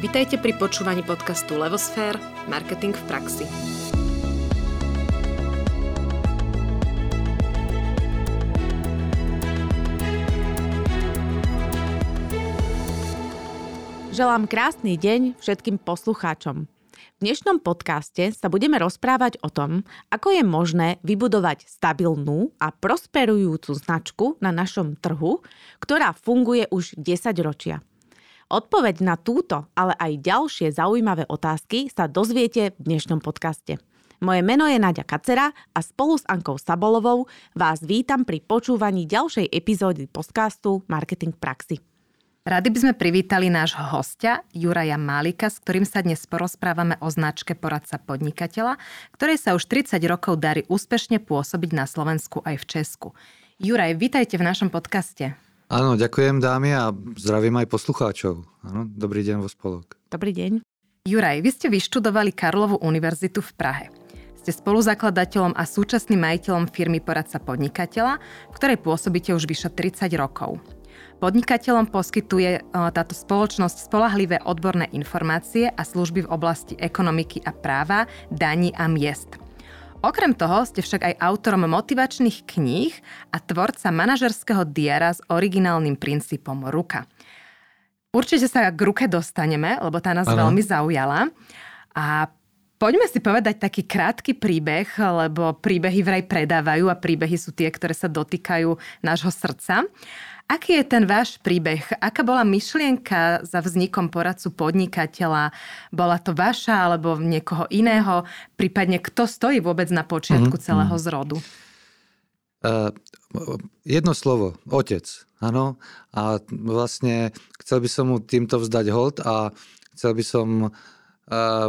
Vitajte pri počúvaní podcastu Levosfér – Marketing v praxi. Želám krásny deň všetkým poslucháčom. V dnešnom podcaste sa budeme rozprávať o tom, ako je možné vybudovať stabilnú a prosperujúcu značku na našom trhu, ktorá funguje už 10 ročia. Odpoveď na túto, ale aj ďalšie zaujímavé otázky sa dozviete v dnešnom podcaste. Moje meno je Nadia Kacera a spolu s Ankou Sabolovou vás vítam pri počúvaní ďalšej epizódy podcastu Marketing praxi. Rady by sme privítali nášho hostia, Juraja Malika, s ktorým sa dnes porozprávame o značke poradca podnikateľa, ktorej sa už 30 rokov darí úspešne pôsobiť na Slovensku aj v Česku. Juraj, vítajte v našom podcaste. Áno, ďakujem dámy a zdravím aj poslucháčov. Áno, dobrý deň vo spolok. Dobrý deň. Juraj, vy ste vyštudovali Karlovú univerzitu v Prahe. Ste spoluzakladateľom a súčasným majiteľom firmy Poradca podnikateľa, v ktorej pôsobíte už vyše 30 rokov. Podnikateľom poskytuje e, táto spoločnosť spolahlivé odborné informácie a služby v oblasti ekonomiky a práva, daní a miest. Okrem toho ste však aj autorom motivačných kníh a tvorca manažerského diara s originálnym princípom ruka. Určite sa k ruke dostaneme, lebo tá nás ano. veľmi zaujala. A poďme si povedať taký krátky príbeh, lebo príbehy vraj predávajú a príbehy sú tie, ktoré sa dotýkajú nášho srdca. Aký je ten váš príbeh? Aká bola myšlienka za vznikom poradcu podnikateľa? Bola to vaša alebo niekoho iného? Prípadne kto stojí vôbec na počiatku mm, celého mm. zrodu? Uh, jedno slovo, otec. Áno. A vlastne chcel by som mu týmto vzdať hold a chcel by som uh,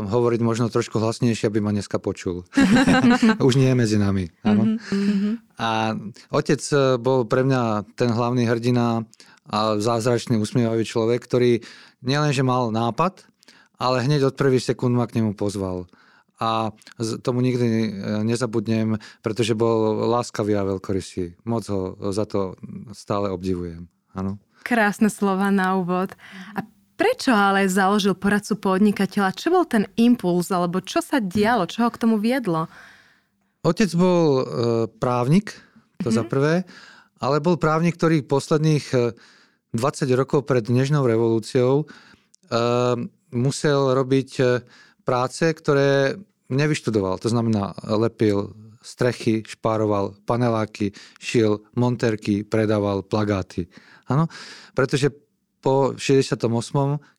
hovoriť možno trošku hlasnejšie, aby ma dneska počul. Už nie je medzi nami. Áno. Mm-hmm. A otec e, bol pre mňa ten hlavný hrdina a zázračný, usmievavý človek, ktorý nielenže mal nápad, ale hneď od prvých sekúnd ma k nemu pozval. A tomu nikdy e, nezabudnem, pretože bol láskavý a veľkorysý. Moc ho za to stále obdivujem. Áno. Krásne slova na úvod. A Prečo ale založil poradcu podnikateľa? Čo bol ten impuls, alebo čo sa dialo, čo ho k tomu viedlo? Otec bol e, právnik, to mm-hmm. za mhm. prvé, ale bol právnik, ktorý posledných 20 e, rokov pred Dnežnou revolúciou e, musel robiť e, práce, ktoré nevyštudoval. To znamená, lepil strechy, špároval paneláky, šil monterky, predával plagáty. Áno, pretože po 68.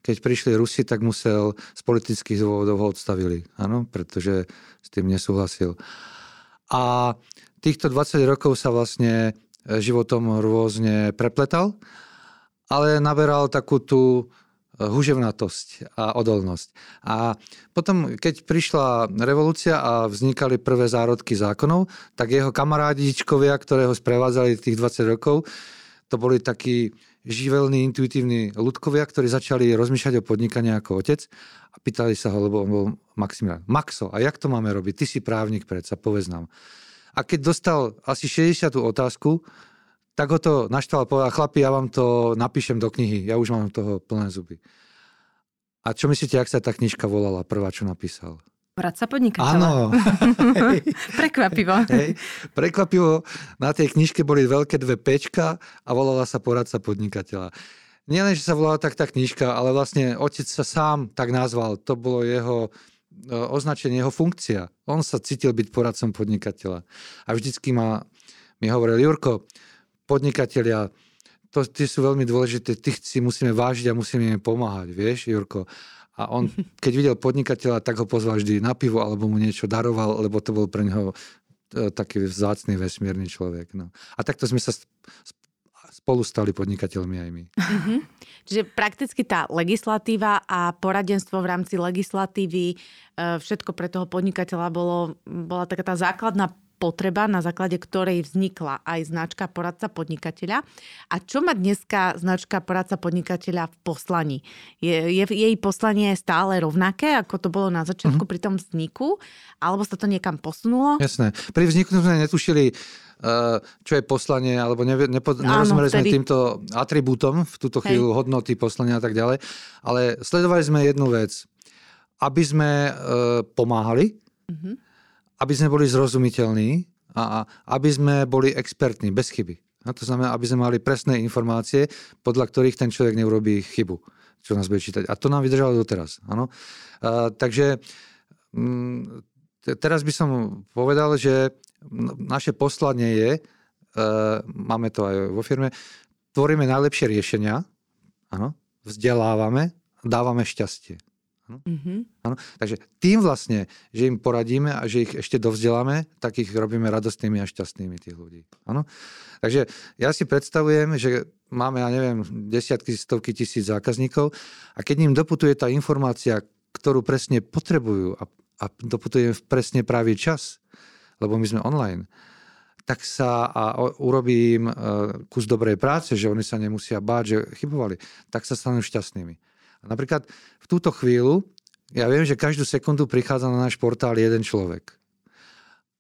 keď prišli Rusi, tak musel z politických dôvodov ho odstavili, áno, pretože s tým nesúhlasil. A týchto 20 rokov sa vlastne životom rôzne prepletal, ale naberal takú tú huževnatosť a odolnosť. A potom, keď prišla revolúcia a vznikali prvé zárodky zákonov, tak jeho kamarádičkovia, ktoré ho sprevádzali tých 20 rokov, to boli takí živelní, intuitívni ľudkovia, ktorí začali rozmýšľať o podnikaní ako otec a pýtali sa ho, lebo on bol Maximilian. Maxo, a jak to máme robiť? Ty si právnik predsa, povedz nám. A keď dostal asi 60. otázku, tak ho to naštval a povedal, chlapi, ja vám to napíšem do knihy, ja už mám toho plné zuby. A čo myslíte, ak sa tá knižka volala, prvá, čo napísal? Poradca podnikateľa. Áno. Prekvapivo. Hej. Prekvapivo. Na tej knižke boli veľké dve pečka a volala sa Poradca podnikateľa. Nielen, že sa volala tak tá knižka, ale vlastne otec sa sám tak nazval. To bolo jeho e, označenie, jeho funkcia. On sa cítil byť poradcom podnikateľa. A vždycky ma, mi hovoril, Jurko, podnikatelia, to, tie sú veľmi dôležité, tých si musíme vážiť a musíme im pomáhať, vieš, Jurko. A on, keď videl podnikateľa, tak ho pozval vždy na pivo alebo mu niečo daroval, lebo to bol pre neho e, taký vzácný vesmírny človek. No. A takto sme sa spolu stali podnikateľmi aj my. Mm-hmm. Čiže prakticky tá legislatíva a poradenstvo v rámci legislatívy, e, všetko pre toho podnikateľa bolo, bola taká tá základná potreba, na základe ktorej vznikla aj značka poradca podnikateľa. A čo má dneska značka poradca podnikateľa v poslaní? Je, je jej poslanie stále rovnaké, ako to bolo na začiatku mm-hmm. pri tom vzniku? Alebo sa to niekam posunulo? Jasné. Pri vzniku sme netušili, eh, čo je poslanie, alebo nepo, nerozumeli sme týmto atribútom v túto chvíľu, Hej. hodnoty poslania a tak ďalej. Ale sledovali sme jednu vec. Aby sme e, pomáhali, mm-hmm aby sme boli zrozumiteľní a aby sme boli expertní, bez chyby. A to znamená, aby sme mali presné informácie, podľa ktorých ten človek neurobí chybu, čo nás bude čítať. A to nám vydržalo doteraz. Ano? A, takže m, mm, teraz by som povedal, že naše poslanie je, e, máme to aj vo firme, tvoríme najlepšie riešenia, ano? vzdelávame, dávame šťastie. Mm-hmm. Ano? Takže tým vlastne, že im poradíme a že ich ešte dovzdeláme, tak ich robíme radostnými a šťastnými tých ľudí. Ano? Takže ja si predstavujem, že máme, ja neviem, desiatky, stovky tisíc zákazníkov a keď im doputuje tá informácia, ktorú presne potrebujú a, a doputuje v presne pravý čas, lebo my sme online, tak sa a urobím e, kus dobrej práce, že oni sa nemusia báť, že chybovali, tak sa stanú šťastnými. A napríklad v túto chvíľu, ja viem, že každú sekundu prichádza na náš portál jeden človek.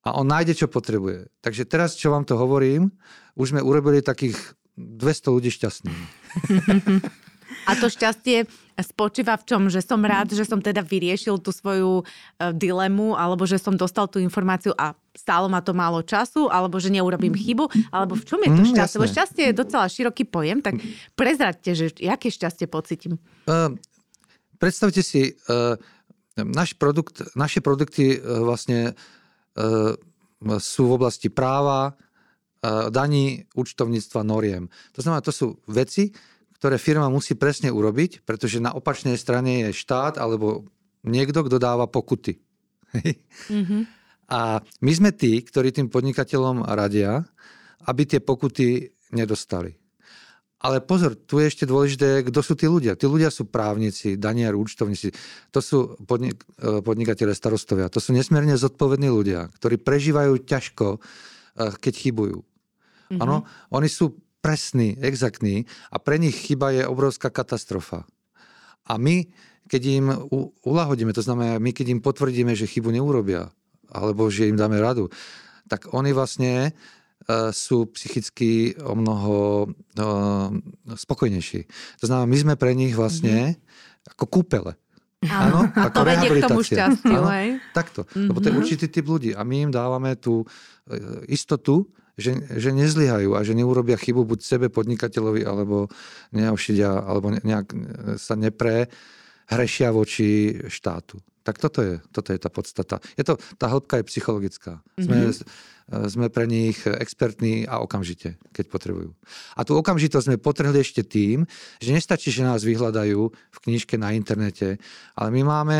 A on nájde, čo potrebuje. Takže teraz, čo vám to hovorím, už sme urobili takých 200 ľudí šťastných. A to šťastie spočíva v čom? Že som rád, že som teda vyriešil tú svoju e, dilemu, alebo že som dostal tú informáciu a stálo ma to málo času, alebo že neurobím chybu, alebo v čom je to mm, šťastie? Lebo šťastie je docela široký pojem, tak prezraďte, že aké šťastie pocitím. Uh, predstavte si, uh, náš produkt, naše produkty uh, vlastne uh, sú v oblasti práva, daní, účtovníctva, noriem. To znamená, to sú veci, ktoré firma musí presne urobiť, pretože na opačnej strane je štát alebo niekto, kto dáva pokuty. Mm-hmm. A my sme tí, ktorí tým podnikateľom radia, aby tie pokuty nedostali. Ale pozor, tu je ešte dôležité, kto sú tí ľudia. Tí ľudia sú právnici, daniari, účtovníci. To sú podnik- e, podnikatelé starostovia. To sú nesmierne zodpovední ľudia, ktorí prežívajú ťažko, e, keď chybujú. Áno, mm-hmm. oni sú presný, exaktný a pre nich chyba je obrovská katastrofa. A my, keď im ulahodíme, to znamená, my keď im potvrdíme, že chybu neurobia, alebo že im dáme radu, tak oni vlastne uh, sú psychicky o mnoho uh, spokojnejší. To znamená, my sme pre nich vlastne mm-hmm. ako kúpele. Áno, a to vedie k tomu šťastiu, hej? Takto, mm-hmm. lebo to je mhm. určitý typ ľudí a my im dávame tú e, istotu, že, že nezlyhajú a že neurobia chybu buď sebe, podnikateľovi, alebo neošidia, alebo nejak sa nepre hrešia voči štátu. Tak toto je, toto je tá podstata. Je to, tá hĺbka je psychologická. Sme, mm-hmm. sme pre nich expertní a okamžite, keď potrebujú. A tú okamžitosť sme potrhli ešte tým, že nestačí, že nás vyhľadajú v knižke na internete, ale my máme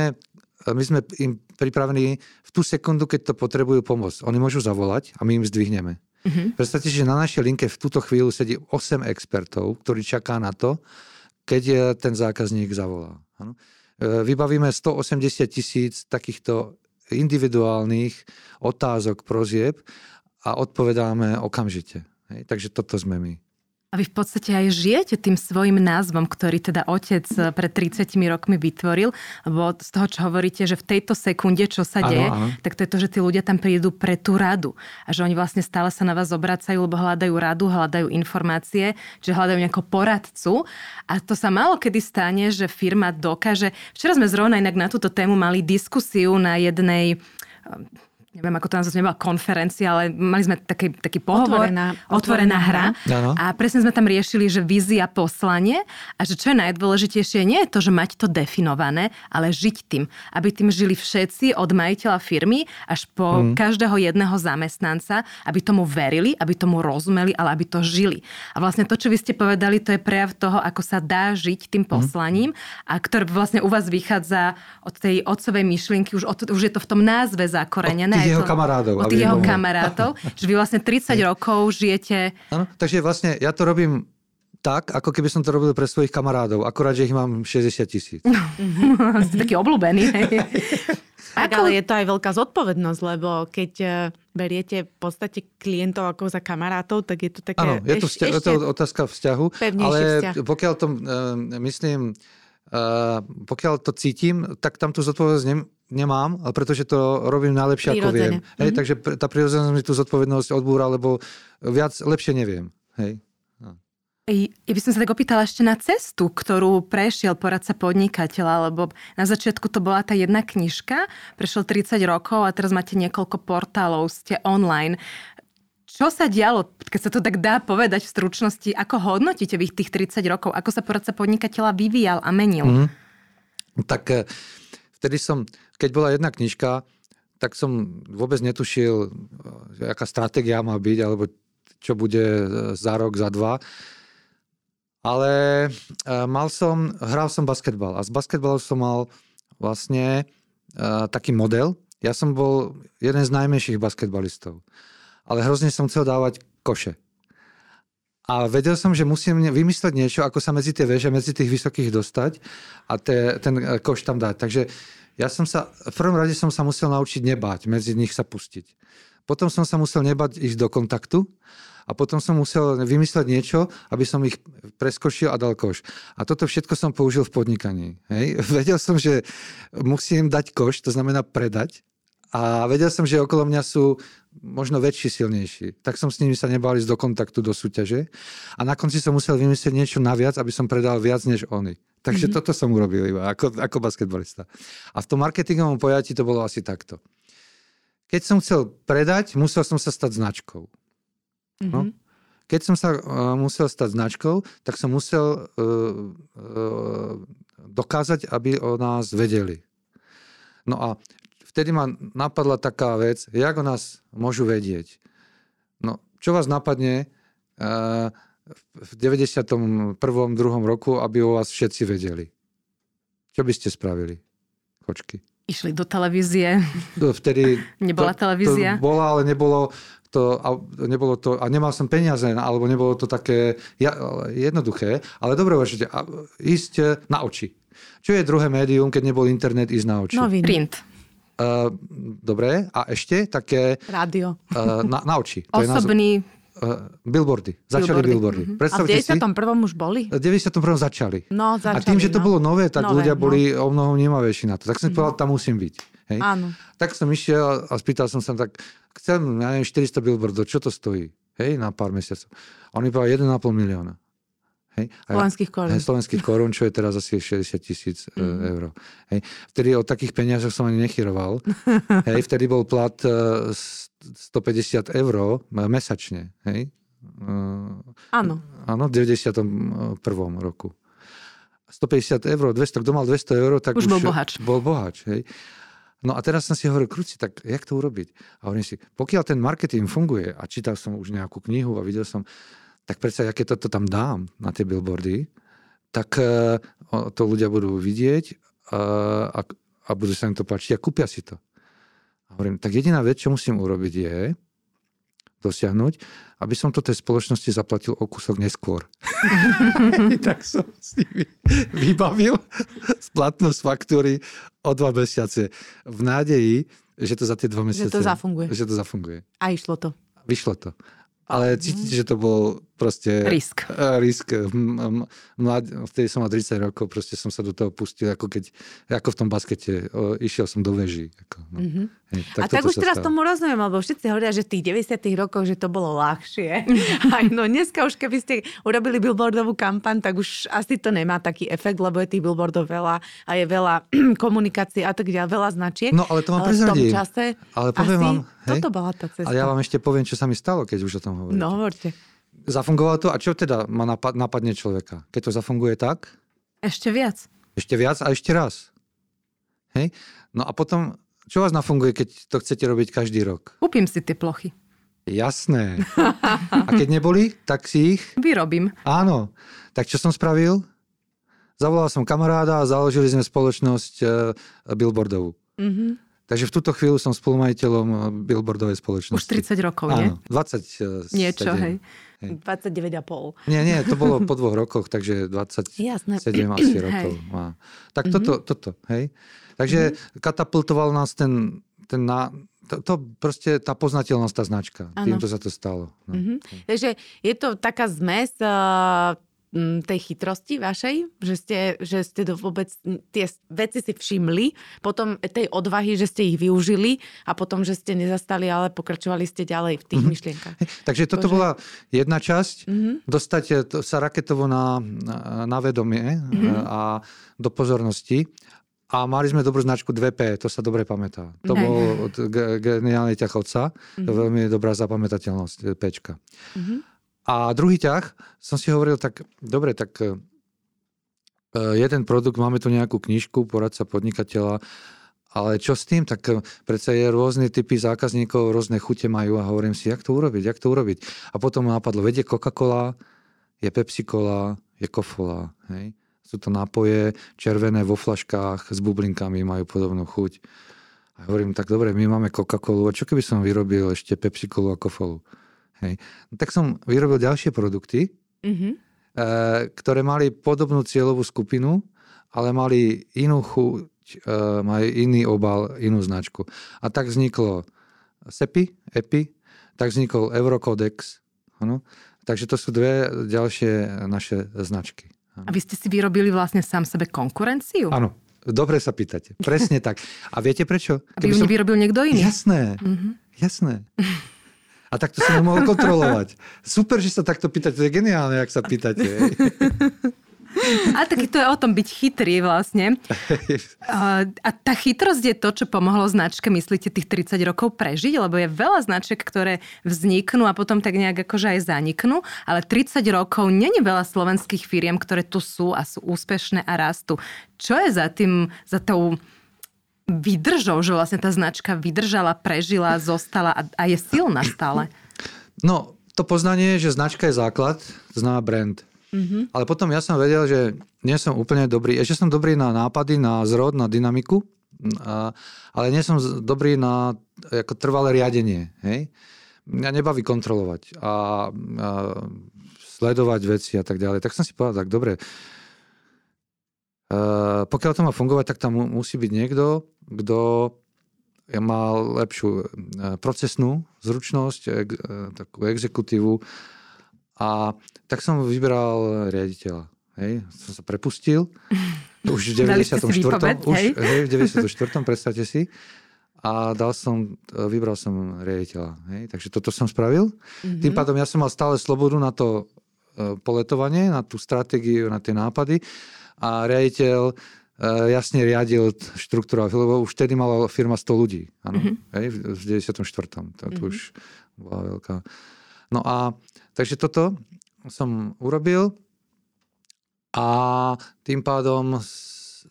my sme im pripravení v tú sekundu, keď to potrebujú pomôcť. Oni môžu zavolať a my im zdvihneme. Mm-hmm. Predstavte si, že na našej linke v túto chvíľu sedí 8 expertov, ktorí čaká na to, keď ten zákazník zavolá. Ano? E, vybavíme 180 tisíc takýchto individuálnych otázok, prozieb a odpovedáme okamžite. Takže toto sme my. A vy v podstate aj žijete tým svojim názvom, ktorý teda otec eh, pred 30 rokmi vytvoril, lebo z toho, čo hovoríte, že v tejto sekunde, čo sa deje, ano, tak to je to, že tí ľudia tam prídu pre tú radu. A že oni vlastne stále sa na vás obracajú, lebo hľadajú radu, hľadajú informácie, že hľadajú nejakého poradcu. A to sa málo kedy stane, že firma dokáže... Včera sme zrovna inak na túto tému mali diskusiu na jednej neviem, ako to nazvať, nebola konferencia, ale mali sme taký, taký pohovor. Otvorená, otvorená hra. hra. A presne sme tam riešili, že vízia poslanie a že čo je najdôležitejšie, nie je to, že mať to definované, ale žiť tým. Aby tým žili všetci od majiteľa firmy až po mm. každého jedného zamestnanca, aby tomu verili, aby tomu rozumeli, ale aby to žili. A vlastne to, čo vy ste povedali, to je prejav toho, ako sa dá žiť tým mhm. poslaním mm. a ktoré vlastne u vás vychádza od tej otcovej myšlienky, už, od, už je to v tom názve zakorenené tých jeho kamarátov. Od tých jeho kamarátov, že vy vlastne 30 rokov žijete... Áno, takže vlastne ja to robím tak, ako keby som to robil pre svojich kamarátov, akorát, že ich mám 60 tisíc. Ste taký obľúbený. Tak, ale je to aj veľká zodpovednosť, lebo keď e, beriete v podstate klientov ako za kamarátov, tak je to také... Áno, je to, vzťa- ešte, je to otázka vzťahu, ale vzťah. pokiaľ to, uh, myslím, uh, pokiaľ to cítim, tak tam tú zodpovednosť nem- nemám, ale pretože to robím najlepšie, ako viem. Hej, mm-hmm. Takže tá prirodzenosť mi tú zodpovednosť odbúra, lebo viac, lepšie neviem. Hej. Ja by som sa tak opýtala ešte na cestu, ktorú prešiel poradca podnikateľa, lebo na začiatku to bola tá jedna knižka, prešiel 30 rokov a teraz máte niekoľko portálov, ste online. Čo sa dialo, keď sa to tak dá povedať v stručnosti, ako hodnotíte vy tých 30 rokov, ako sa poradca podnikateľa vyvíjal a menil? Mm. Tak eh, vtedy som, keď bola jedna knižka, tak som vôbec netušil, eh, aká stratégia má byť, alebo čo bude eh, za rok, za dva. Ale mal som, hral som basketbal a z basketbalu som mal vlastne uh, taký model. Ja som bol jeden z najmenších basketbalistov. Ale hrozne som chcel dávať koše. A vedel som, že musím vymysleť niečo, ako sa medzi tie veže, medzi tých vysokých dostať a te, ten e, koš tam dať. Takže ja som sa, v prvom rade som sa musel naučiť nebáť, medzi nich sa pustiť. Potom som sa musel nebať ísť do kontaktu a potom som musel vymysleť niečo, aby som ich preskočil a dal koš. A toto všetko som použil v podnikaní. Hej. Vedel som, že musím dať koš, to znamená predať. A vedel som, že okolo mňa sú možno väčší, silnejší. Tak som s nimi sa nebal ísť do kontaktu, do súťaže. A na konci som musel vymyslieť niečo naviac, aby som predal viac než oni. Takže mm-hmm. toto som urobil iba ako, ako basketbalista. A v tom marketingovom pojatí to bolo asi takto. Keď som chcel predať, musel som sa stať značkou. No. Mm-hmm. Keď som sa uh, musel stať značkou, tak som musel uh, uh, dokázať, aby o nás vedeli. No a vtedy ma napadla taká vec, jak o nás môžu vedieť. No, čo vás napadne uh, v 91. 2. roku, aby o vás všetci vedeli? Čo by ste spravili? Kočky. Išli do televízie. Vtedy... Nebola to, televízia? To bola, ale nebolo to, a nebolo to, a nemal som peniaze, alebo nebolo to také jednoduché, ale dobre uvažujte, ísť na oči. Čo je druhé médium, keď nebol internet, ísť na oči? Noviny. Print. Uh, dobre, a ešte také... Rádio. Uh, na, na oči. To Osobný... Uh, billboardy. Začali billboardy. billboardy. Uh-huh. A v 91. už boli? V 91. začali. No, začali. A tým, že to no. bolo nové, tak nové, ľudia boli no. o mnoho vnímavejší na to. Tak som si povedal, tam musím byť. Hej? Áno. Tak som išiel a spýtal som sa, tak chcem, ja neviem, 400 billboardov, čo to stojí? Hej, na pár mesiacov. A oni povedali 1,5 milióna. Hej. slovenských korún. Hej, slovenských korún, čo je teraz asi 60 tisíc mm. eur. Hej. Vtedy o takých peniazoch som ani nechyroval. hej, vtedy bol plat 150 eur mesačne. Hej. Áno. Áno, v 91. roku. 150 eur, 200, kto mal 200 eur, tak už, už bol bohač. Bol bohač hej. No a teraz som si hovoril, kruci, tak jak to urobiť? A hovorím si, pokiaľ ten marketing funguje a čítal som už nejakú knihu a videl som, tak predsa, aké toto tam dám na tie billboardy, tak uh, to ľudia budú vidieť uh, a, a budú sa im to páčiť a kúpia si to. A hovorím, tak jediná vec, čo musím urobiť je dosiahnuť, aby som to tej spoločnosti zaplatil o kúsok neskôr. tak som s nimi vybavil splatnosť faktúry o dva mesiace. V nádeji, že to za tie dva mesiace... Že to zafunguje. Že to zafunguje. A išlo to. Vyšlo to. Ale cítite, že to bol proste... Risk. Risk. Mlad, vtedy som mal 30 rokov, proste som sa do toho pustil, ako keď, ako v tom baskete, o, išiel som do veží. Ako, no. mm-hmm. Hej, tak a tak už teraz stalo. tomu rozumiem, lebo všetci hovoria, že v tých 90 rokoch, že to bolo ľahšie. Aj no dneska už keby ste urobili billboardovú kampaň, tak už asi to nemá taký efekt, lebo je tých billboardov veľa a je veľa komunikácie a tak ďalej, veľa značiek. No ale to vám prezradím. V tom čase ale poviem asi vám, hej, toto bola tá cesta. Ale ja vám ešte poviem, čo sa mi stalo, keď už o tom hovoríte. No, hovorte. Zafungovalo to a čo teda ma napadne človeka? Keď to zafunguje tak? Ešte viac. Ešte viac a ešte raz. Hej? No a potom, čo vás nafunguje, keď to chcete robiť každý rok? Kúpim si tie plochy. Jasné. A keď neboli, tak si ich... Vyrobím. Áno. Tak čo som spravil? Zavolal som kamaráda a založili sme spoločnosť uh, billboardovú. Mm-hmm. Takže v túto chvíľu som spolumajiteľom eh, billboardovej spoločnosti. Už 30 rokov, nie? Áno, 20. Niečo, hej. hej. 29,5. Nie, nie, to bolo po dvoch rokoch, takže 27 Jasné. asi rokov. Má. Tak mm-hmm. toto, toto, hej. Takže mm-hmm. katapultoval nás ten ten na, to, to proste tá poznateľnosť, tá značka. Áno. Týmto sa to stalo. No. Mhm. Takže je to taká zmes uh, tej chytrosti vašej, že ste, že ste to vôbec tie veci si všimli, potom tej odvahy, že ste ich využili a potom, že ste nezastali, ale pokračovali ste ďalej v tých Mhm. myšlienkach. Takže toto Bože. bola jedna časť, Mhm. dostať to, sa raketovo na, na, na vedomie Mhm. eh, a do pozornosti. A mali sme dobrú značku 2P, to sa dobre pamätá. To Ne. bol od ge- geniálny to je veľmi dobrá zapamätateľnosť, eh, Pčka. Mhm. A druhý ťah, som si hovoril, tak dobre, tak eh, jeden produkt, máme tu nejakú knižku, poradca podnikateľa, ale čo s tým? Tak eh, predsa je rôzne typy zákazníkov, rôzne chute majú a hovorím si, jak to urobiť, jak to urobiť. A potom napadlo, vedie Coca-Cola, je Pepsi-Cola, je Kofola, hej. Sú to nápoje červené vo flaškách s bublinkami, majú podobnú chuť. A hovorím, tak dobre, my máme Coca-Colu, a čo keby som vyrobil ešte Pepsi-Colu a Kofolu? Hej. No, tak som vyrobil ďalšie produkty, Mhm. e, ktoré mali podobnú cieľovú skupinu, ale mali inú chuť, e, mali iný obal, inú značku. A tak vzniklo SEPI, EPI, tak vznikol Eurocodex. Ano. Takže to sú dve ďalšie naše značky. A vy ste si vyrobili vlastne sám sebe konkurenciu? Áno, dobre sa pýtate. Presne tak. A viete prečo? Aby ju nevyrobil niekto iný? Jasné, Mhm. jasné. A takto som ho mohol kontrolovať. Super, že sa takto pýtate. To je geniálne, ak sa pýtate. A tak to je o tom byť chytrý vlastne. A, a tá chytrosť je to, čo pomohlo značke, myslíte, tých 30 rokov prežiť? Lebo je veľa značiek, ktoré vzniknú a potom tak nejak akože aj zaniknú, ale 30 rokov není veľa slovenských firiem, ktoré tu sú a sú úspešné a rastú. Čo je za tým, za tou vydržou, že vlastne tá značka vydržala, prežila, zostala a, a je silná stále? No, to poznanie, že značka je základ, znamená brand. Mm-hmm. Ale potom ja som vedel, že nie som úplne dobrý. Ešte som dobrý na nápady, na zrod, na dynamiku, a, ale nie som dobrý na ako trvalé riadenie. Hej? Mňa nebaví kontrolovať a, a sledovať veci a tak ďalej. Tak som si povedal, tak dobre, pokiaľ to má fungovať, tak tam mu- musí byť niekto, kto má lepšiu eh, procesnú zručnosť, eh, takú exekutívu. A tak som vybral riaditeľa. Hej, som sa prepustil. Už v Dali ste si 94. výpoveď, už, hej? hej, v 94. predstavte si. A dal som, eh, vybral som riaditeľa. Hej, takže toto som spravil. Mhm. Tým pádom ja som mal stále slobodu na to eh, poletovanie, na tú stratégiu, na tie nápady. A riaditeľ eh, jasne riadil štruktúru, lebo už vtedy mala firma 100 ľudí. Áno, hej, v v 94. To, to už bola veľká. No a takže toto som urobil a tým pádom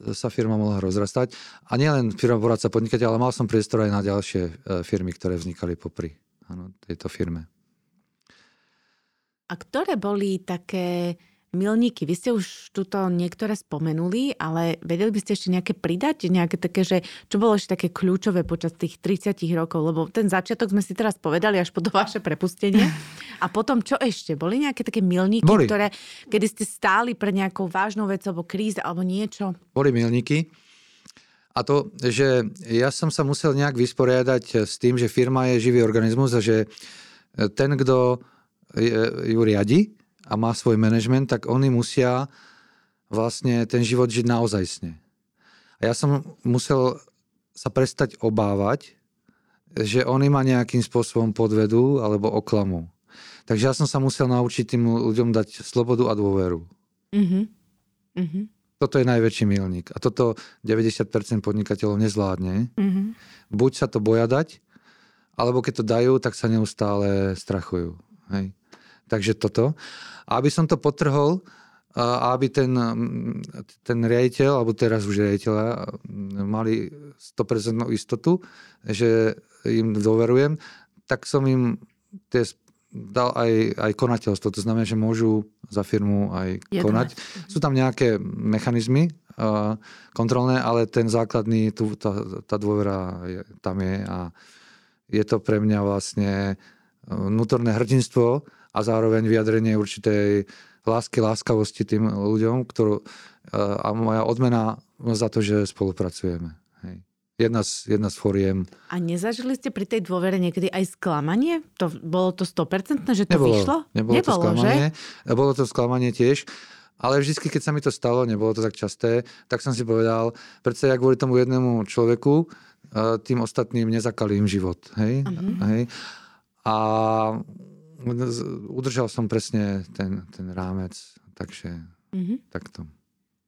sa firma mohla rozrastať. A nielen firma poradca podnikateľ, ale mal som priestor aj na ďalšie eh, firmy, ktoré vznikali popri áno, tejto firme. A ktoré boli také milníky? Vy ste už tuto niektoré spomenuli, ale vedeli by ste ešte nejaké pridať? Nejaké také, že čo bolo ešte také kľúčové počas tých 30 rokov? Lebo ten začiatok sme si teraz povedali až po to vaše prepustenie. A potom čo ešte? Boli nejaké také milníky, Boli. ktoré, kedy ste stáli pred nejakou vážnou vecou, alebo kríze, alebo niečo? Boli milníky. A to, že ja som sa musel nejak vysporiadať s tým, že firma je živý organizmus a že ten, kto ju riadi a má svoj manažment, tak oni musia vlastne ten život žiť naozajstne. A ja som musel sa prestať obávať, že oni ma nejakým spôsobom podvedú alebo oklamú. Takže ja som sa musel naučiť tým ľuďom dať slobodu a dôveru. Mhm. Mhm. Toto je najväčší milník. A toto 90% podnikateľov nezvládne. Mhm. Buď sa to boja dať, alebo keď to dajú, tak sa neustále strachujú. Hej. Takže toto. A aby som to potrhol, a aby ten, ten riaditeľ, alebo teraz už riaditeľa, mali 100% istotu, že im dôverujem, tak som im tie dal aj, aj konateľstvo. To znamená, že môžu za firmu aj Jednať. konať. Sú tam nejaké mechanizmy uh, kontrolné, ale ten základný, tu, tá, tá dôvera je, tam je a je to pre mňa vlastne vnútorné hrdinstvo a zároveň vyjadrenie určitej lásky, láskavosti tým ľuďom, ktorú, a moja odmena za to, že spolupracujeme. Hej. jedna z, jedna z foriem. A nezažili ste pri tej dôvere niekedy aj sklamanie? To, bolo to 100%, že to nebolo, vyšlo? Nebolo, nebolo to sklamanie. Že? Bolo to sklamanie tiež. Ale vždy, keď sa mi to stalo, nebolo to tak časté, tak som si povedal, predsa ja kvôli tomu jednému človeku, eh, tým ostatným nezakalím život. Hej? Uh-huh. Hej? A udržal som presne ten, ten rámec, takže uh-huh. takto.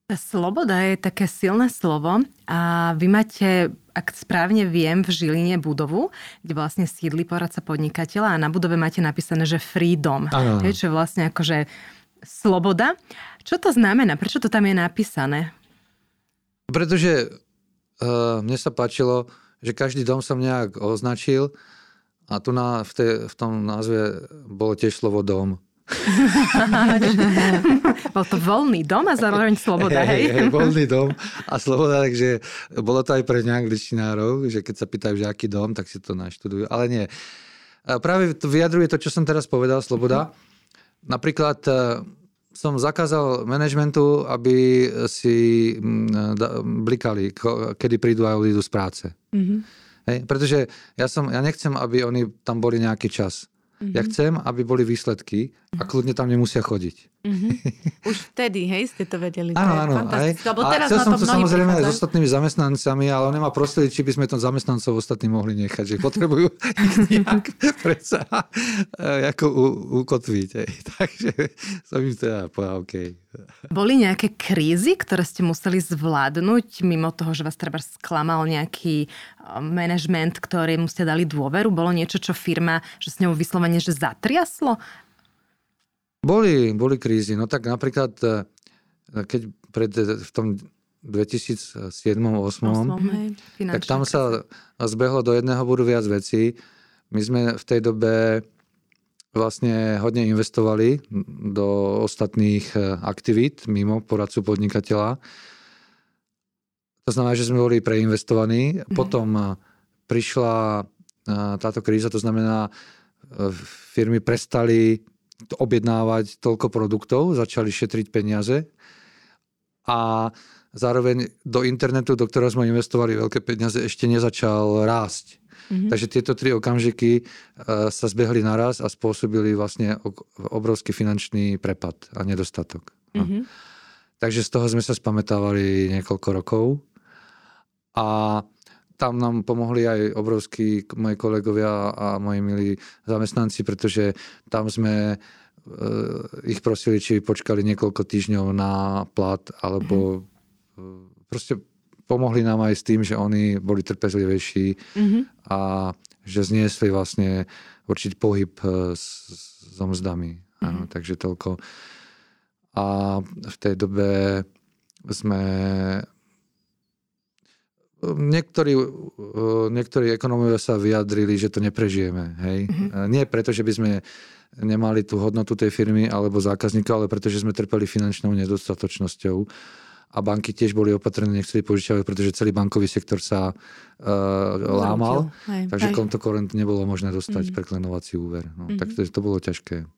Tá sloboda je také silné slovo a vy máte, ak správne viem, v Žiline budovu, kde vlastne sídli poradca podnikateľa a na budove máte napísané, že freedom. Ano. Čo je vlastne akože sloboda. Čo to znamená? Prečo to tam je napísané? Pretože uh, mne sa páčilo, že každý dom som nejak označil a tu na, v, te, v tom názve bolo tiež slovo dom. Bol to voľný dom a zároveň sloboda, hej? hej, hej voľný dom a sloboda, takže bolo to aj pre neangličtinárov, že keď sa pýtajú, že aký dom, tak si to naštudujú. Ale nie. Práve to vyjadruje to, čo som teraz povedal, sloboda. Napríklad e, som zakázal manažmentu, aby si blikali, kedy prídu a odídu z práce. Mm-hmm. Hej, pretože ja, som, ja nechcem, aby oni tam boli nejaký čas. Mm-hmm. Ja mhm. chcem, aby boli výsledky a kľudne tam nemusia chodiť. Mm-hmm. Už vtedy, hej, ste to vedeli. Áno, áno. Aj, a chcel som to samozrejme s ostatnými zamestnancami, ale nemá prostredie, či by sme to zamestnancov ostatní mohli nechať, že potrebujú ich nejak predsa e, ako u, ukotviť. Hej. Takže som im teda povedal, OK. Boli nejaké krízy, ktoré ste museli zvládnuť, mimo toho, že vás treba sklamal nejaký e, manažment, ktorému ste dali dôveru? Bolo niečo, čo firma, že s ňou vyslovene, že zatriaslo? Boli, boli krízy. No tak napríklad, e, keď pred, v tom 2007-2008, tak tam sa zbehlo do jedného budú viac vecí. My sme v tej dobe vlastne hodne investovali do ostatných e, aktivít mimo poradcu podnikateľa. To znamená, že sme boli preinvestovaní. Mm. Potom e, prišla táto kríza, to znamená, firmy prestali objednávať toľko produktov, začali šetriť peniaze a zároveň do internetu, do ktorého sme investovali veľké peniaze, ešte nezačal rásť. Mm-hmm. Takže tieto tri okamžiky uh, sa zbehli naraz a spôsobili vlastne obrovský finančný prepad a nedostatok. Mm-hmm. Takže z toho sme sa spametávali niekoľko rokov a tam nám pomohli aj obrovskí moji kolegovia a moji milí zamestnanci, pretože tam sme eh, ich prosili, či počkali niekoľko týždňov na plat, alebo mm-hmm. proste pomohli nám aj s tým, že oni boli trpezlivejší mm-hmm. a že zniesli vlastne určitý pohyb eh, so mzdami. Mm-hmm. Áno, takže toľko. A v tej dobe sme Niektorí, niektorí ekonomovia sa vyjadrili, že to neprežijeme. Hej? Mm-hmm. Nie preto, že by sme nemali tú hodnotu tej firmy alebo zákazníka, ale preto, že sme trpeli finančnou nedostatočnosťou a banky tiež boli opatrené, nechceli požičiavať, pretože celý bankový sektor sa uh, lámal, hej, takže hej. konto korent nebolo možné dostať mm. preklenovací úver. No, mm-hmm. Tak to, to bolo ťažké.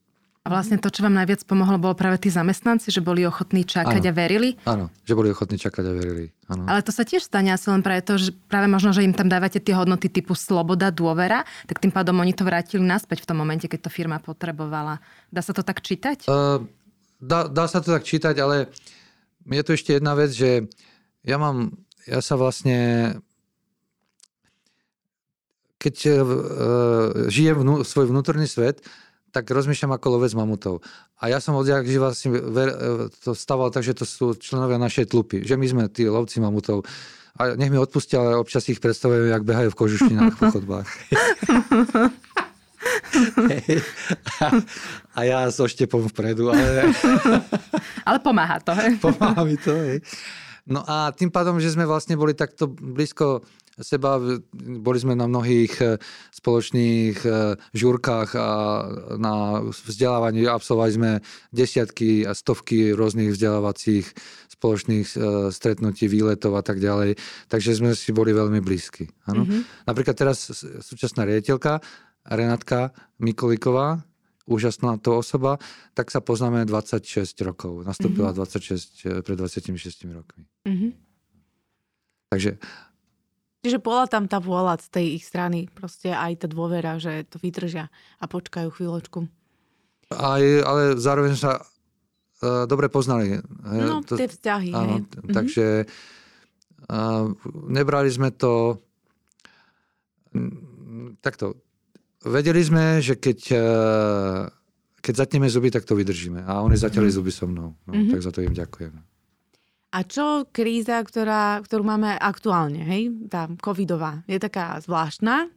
A vlastne to, čo vám najviac pomohlo, bolo práve tí zamestnanci, že boli ochotní čakať ano. a verili? Áno, že boli ochotní čakať a verili. Ano. Ale to sa tiež stane asi len práve to, že práve možno, že im tam dávate tie hodnoty typu sloboda, dôvera, tak tým pádom oni to vrátili naspäť v tom momente, keď to firma potrebovala. Dá sa to tak čítať? Uh, dá, dá sa to tak čítať, ale je tu ešte jedna vec, že ja mám, ja sa vlastne keď uh, žijem vnú, svoj vnútorný svet, tak rozmýšľam ako lovec mamutov. A ja som odjak živa si ver, to stával tak, že to sú členovia našej tlupy. Že my sme tí lovci mamutov. A nech mi odpustia, ale občas ich predstavujem, jak behajú v kožuštinách po chodbách. a, a ja so štepom vpredu. Ale, ale pomáha to, hej? Pomáha mi to, hej. No a tým pádom, že sme vlastne boli takto blízko seba. Boli sme na mnohých e, spoločných e, žurkách a na vzdelávaní absolvovali sme desiatky a stovky rôznych vzdelávacích spoločných e, stretnutí, výletov a tak ďalej. Takže sme si boli veľmi blízki. Mm-hmm. Napríklad teraz súčasná riaditeľka Renátka Mikolíková, úžasná to osoba, tak sa poznáme 26 rokov. Nastúpila mm-hmm. 26, pred 26 rokmi. Mm-hmm. Takže Čiže bola tam tá vôľa z tej ich strany, proste aj tá dôvera, že to vydržia a počkajú chvíľočku. Aj, ale zároveň sa uh, dobre poznali. No, to, tie vzťahy. Áno, hej. takže uh, nebrali sme to mm, takto. Vedeli sme, že keď, uh, keď zatneme zuby, tak to vydržíme. A oni zatiaľi Mhm. zuby so mnou. No, Mhm. Tak za to im ďakujem. A čo kríza, ktorá, ktorú máme aktuálne, hej? Tá covidová, je taká zvláštna,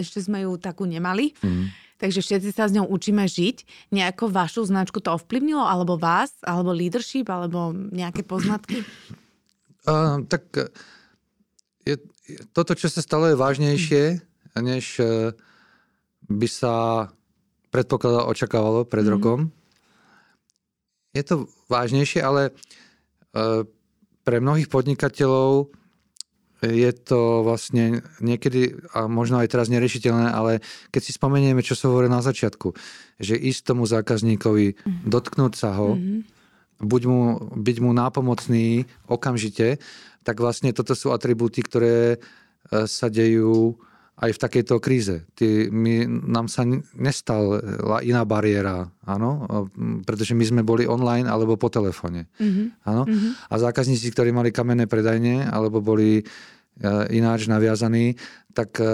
ešte sme ju takú nemali, Mm. takže všetci sa s ňou učíme žiť. Nejako vašu značku to ovplyvnilo, alebo vás, alebo leadership, alebo nejaké poznatky? Uh, tak uh, je, toto, čo sa stalo, je vážnejšie, než uh, by sa predpokladalo, očakávalo pred Mhm. rokom. Je to vážnejšie, ale uh, pre mnohých podnikateľov je to vlastne niekedy, a možno aj teraz nerešiteľné, ale keď si spomenieme, čo sa hovorí na začiatku, že ísť tomu zákazníkovi, dotknúť sa ho, Mhm. buď mu, byť mu nápomocný okamžite, tak vlastne toto sú atribúty, ktoré e, sa dejú aj v takejto kríze. Ty, my, nám sa nestala iná bariéra, áno, pretože my sme boli online alebo po telefóne. Mhm. Áno? Mhm. A zákazníci, ktorí mali kamenné predajne alebo boli e, ináč naviazaní, tak e, e,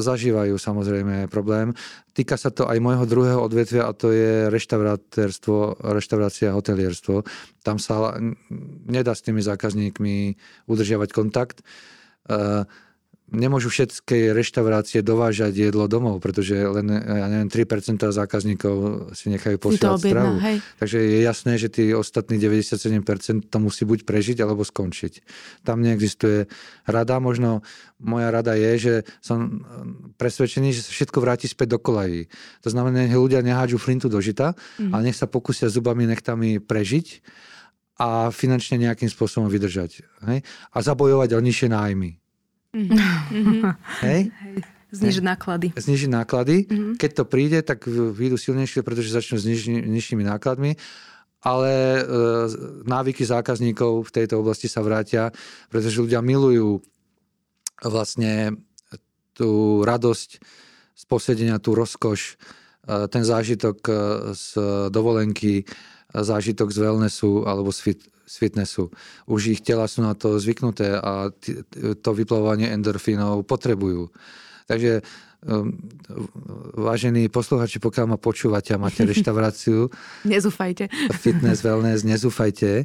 zažívajú samozrejme problém. Týka sa to aj môjho druhého odvetvia a to je reštauratérstvo, reštaurácia a hotelierstvo. Tam sa nedá s tými zákazníkmi udržiavať kontakt. E, Nemôžu všetky reštaurácie dovážať jedlo domov, pretože len ja neviem, 3% zákazníkov si nechajú posielať objedná, stravu. hej. Takže je jasné, že tí ostatní 97% to musí buď prežiť, alebo skončiť. Tam neexistuje rada. Možno moja rada je, že som presvedčený, že sa všetko vráti späť do kolají. To znamená, že ľudia nehádžu flintu do žita, Mhm. ale nech sa pokúsia zubami, nechtami prežiť a finančne nejakým spôsobom vydržať. Hej? A zabojovať o nižšie nájmy. Mhm. Mhm. Hej? Znižiť náklady. Znižiť náklady. Mhm. Keď to príde, tak vyjdú silnejšie, pretože začnú s niž, nižšími nákladmi, ale e, návyky zákazníkov v tejto oblasti sa vrátia, pretože ľudia milujú vlastne tú radosť z posedenia, tú rozkoš, e, ten zážitok e, z dovolenky, e, zážitok z wellnessu alebo z, fit, z fitnessu. Už ich tela sú na to zvyknuté a to vyplavovanie endorfínov potrebujú. Takže um, vážení posluchači, pokiaľ ma počúvate a máte reštauráciu, Nezúfajte. fitness, wellness, nezúfajte. E,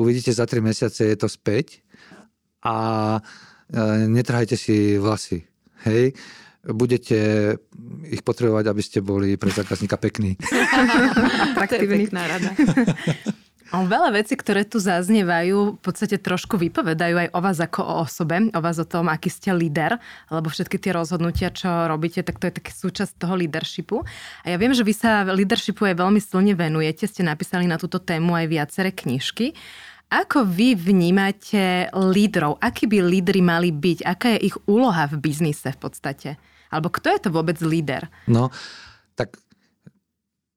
Uvidíte za 3 mesiace, je to späť a e, netrhajte si vlasy. Hej? Budete ich potrebovať, aby ste boli pre zákazníka pekní. To je Atraktívny. pekná rada. Veľa vecí, ktoré tu zaznievajú, v podstate trošku vypovedajú aj o vás ako o osobe, o vás o tom, aký ste líder, lebo všetky tie rozhodnutia, čo robíte, tak to je taký súčasť toho leadershipu. A ja viem, že vy sa leadershipu aj veľmi silne venujete, ste napísali na túto tému aj viaceré knižky. Ako vy vnímate lídrov? Akí by lídry mali byť? Aká je ich úloha v biznise v podstate? Alebo kto je to vôbec líder? No, tak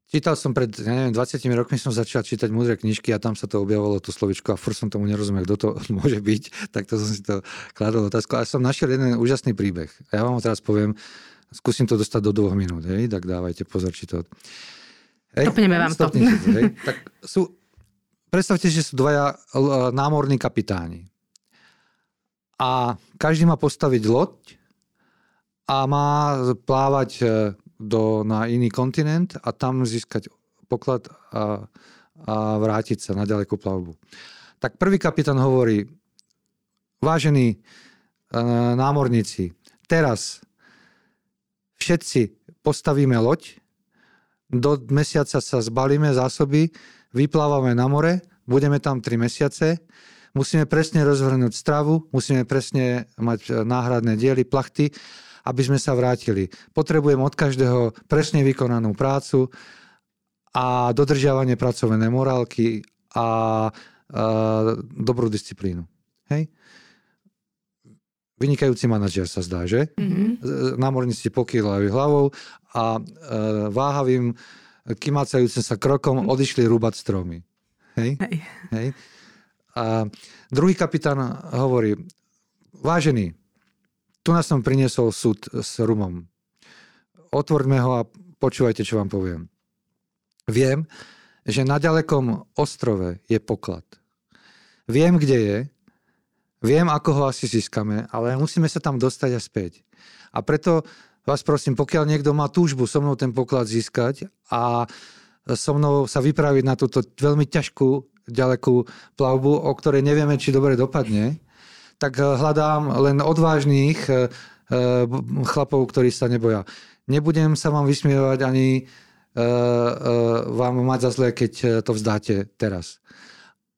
čítal som pred, ja neviem, 20 rokmi som začal čítať múdre knižky a tam sa to objavovalo to slovičko a furt som tomu nerozumel, kto to môže byť, tak to som si to kladol otázku. A som našiel jeden úžasný príbeh. A ja vám ho teraz poviem, skúsim to dostať do dvoch minút, hej, tak dávajte pozor, či to... Hej, Stopneme vám to. to hej. Tak sú, predstavte, že sú dvaja l- námorní kapitáni. A každý má postaviť loď a má plávať e, do, na iný kontinent a tam získať poklad a, a vrátiť sa na ďalekú plavbu. Tak prvý kapitán hovorí, vážení e, námorníci, teraz všetci postavíme loď, do mesiaca sa zbalíme zásoby, vyplávame na more, budeme tam 3 mesiace, musíme presne rozvrhnúť stravu, musíme presne mať e, náhradné diely, plachty, aby sme sa vrátili. Potrebujem od každého presne vykonanú prácu a dodržiavanie pracovnej morálky a, a dobrú disciplínu. Hej? Vynikajúci manažer sa zdá, že? Mhm. námorníci pokýľajú hlavou a e, váhavým, kymácajúcim sa krokom odišli rúbať stromy. Hej? Hej. Hej? A druhý kapitán hovorí, vážený, tu nás som priniesol súd s rumom. Otvorme ho a počúvajte, čo vám poviem. Viem, že na ďalekom ostrove je poklad. Viem, kde je, viem, ako ho asi získame, ale musíme sa tam dostať a späť. A preto vás prosím, pokiaľ niekto má túžbu so mnou ten poklad získať a so mnou sa vypraviť na túto veľmi ťažkú, ďalekú plavbu, o ktorej nevieme, či dobre dopadne, tak eh, hľadám len odvážnych eh, eh, chlapov, ktorí sa neboja. Nebudem sa vám vysmievať ani vám mať za zlé, keď to vzdáte teraz.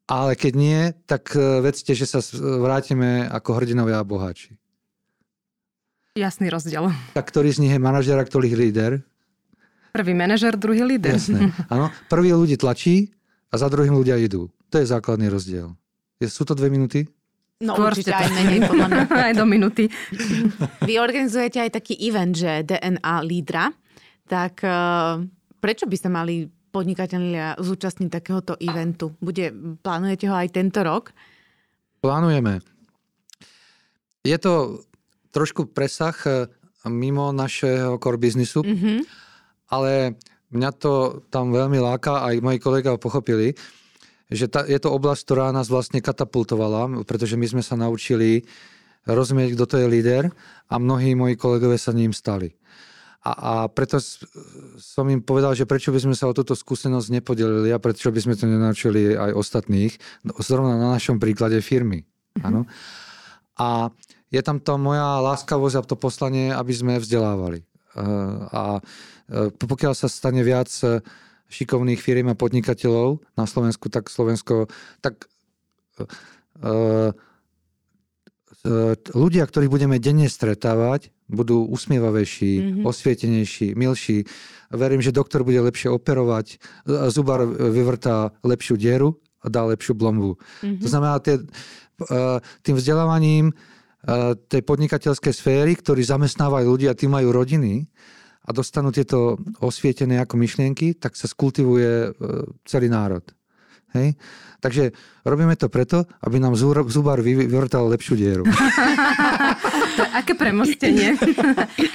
Ale keď nie, tak vedzte, že sa vrátime ako hrdinovia a boháči. Jasný rozdiel. Tak ktorý z nich je manažer a ktorý líder? Prvý manažer, druhý líder. Jasné. Áno, prvý ľudí tlačí a za druhým ľudia idú. To je základný rozdiel. Sú to dve minúty? No Skôr určite aj menej, podľa mňa. aj do minúty. Vy organizujete aj taký event, že DNA lídra. Tak uh, prečo by sa mali podnikateľia zúčastniť takéhoto eventu? Bude, plánujete ho aj tento rok? Plánujeme. Je to trošku presah eh, mimo našeho core biznisu, mm-hmm. ale mňa to tam veľmi láka, aj moji kolega pochopili že tá, je to oblasť, ktorá nás vlastne katapultovala, pretože my sme sa naučili rozumieť, kto to je líder a mnohí moji kolegovia sa ním stali. A, a preto som im povedal, že prečo by sme sa o túto skúsenosť nepodelili a prečo by sme to nenaučili aj ostatných, zrovna na našom príklade firmy. Áno. A je tam to moja láskavosť a to poslanie, aby sme vzdelávali. A pokiaľ sa stane viac šikovných firiem a podnikateľov na Slovensku, tak Slovensko, tak uh, uh, ľudia, ktorých budeme denne stretávať, budú usmievavejší, mm-hmm. osvietenejší, milší. Verím, že doktor bude lepšie operovať, zubar vyvrtá lepšiu dieru a dá lepšiu blombu. Mm-hmm. To znamená, tie, tým vzdelávaním tej podnikateľskej sféry, ktorí zamestnávajú ľudia, tí majú rodiny, a dostanú tieto osvietené ako myšlienky, tak sa skultivuje e, celý národ. Hej? Takže robíme to preto, aby nám zubar vyvrtal lepšiu dieru. to, aké premostenie.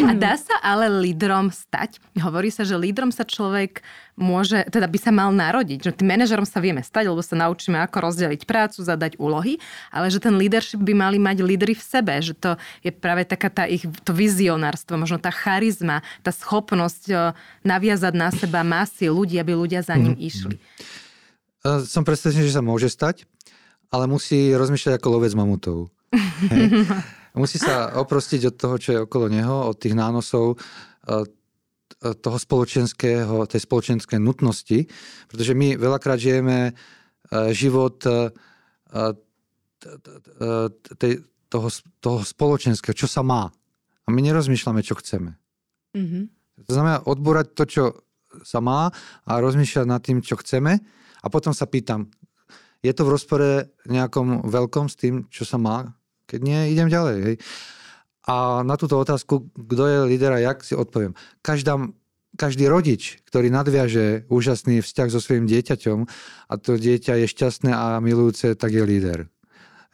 A dá sa ale lídrom stať? Hovorí sa, že lídrom sa človek môže, teda by sa mal narodiť. Že tým manažerom sa vieme stať, lebo sa naučíme, ako rozdeliť prácu, zadať úlohy, ale že ten leadership by mali mať lídry v sebe. Že to je práve taká tá ich to vizionárstvo, možno tá charizma, tá schopnosť naviazať na seba masy ľudí, aby ľudia za ním mm. išli. E, som presvedčený, že sa môže stať, ale musí rozmýšľať ako lovec mamutov. Hej. Musí sa oprostiť od toho, čo je okolo neho, od tých nánosov, e, toho spoločenského, tej spoločenskej nutnosti, pretože my veľakrát žijeme e, život tej, toho, toho spoločenského, čo sa má. A my nerozmýšľame, čo chceme. Mm-hmm. To znamená odborať to, čo sa má a rozmýšľať nad tým, čo chceme a potom sa pýtam, je to v rozpore nejakom veľkom s tým, čo sa má? Keď nie, idem ďalej. Hej. A na túto otázku, kto je líder a jak, si odpoviem. Každá, každý rodič, ktorý nadviaže úžasný vzťah so svojím dieťaťom a to dieťa je šťastné a milujúce, tak je líder.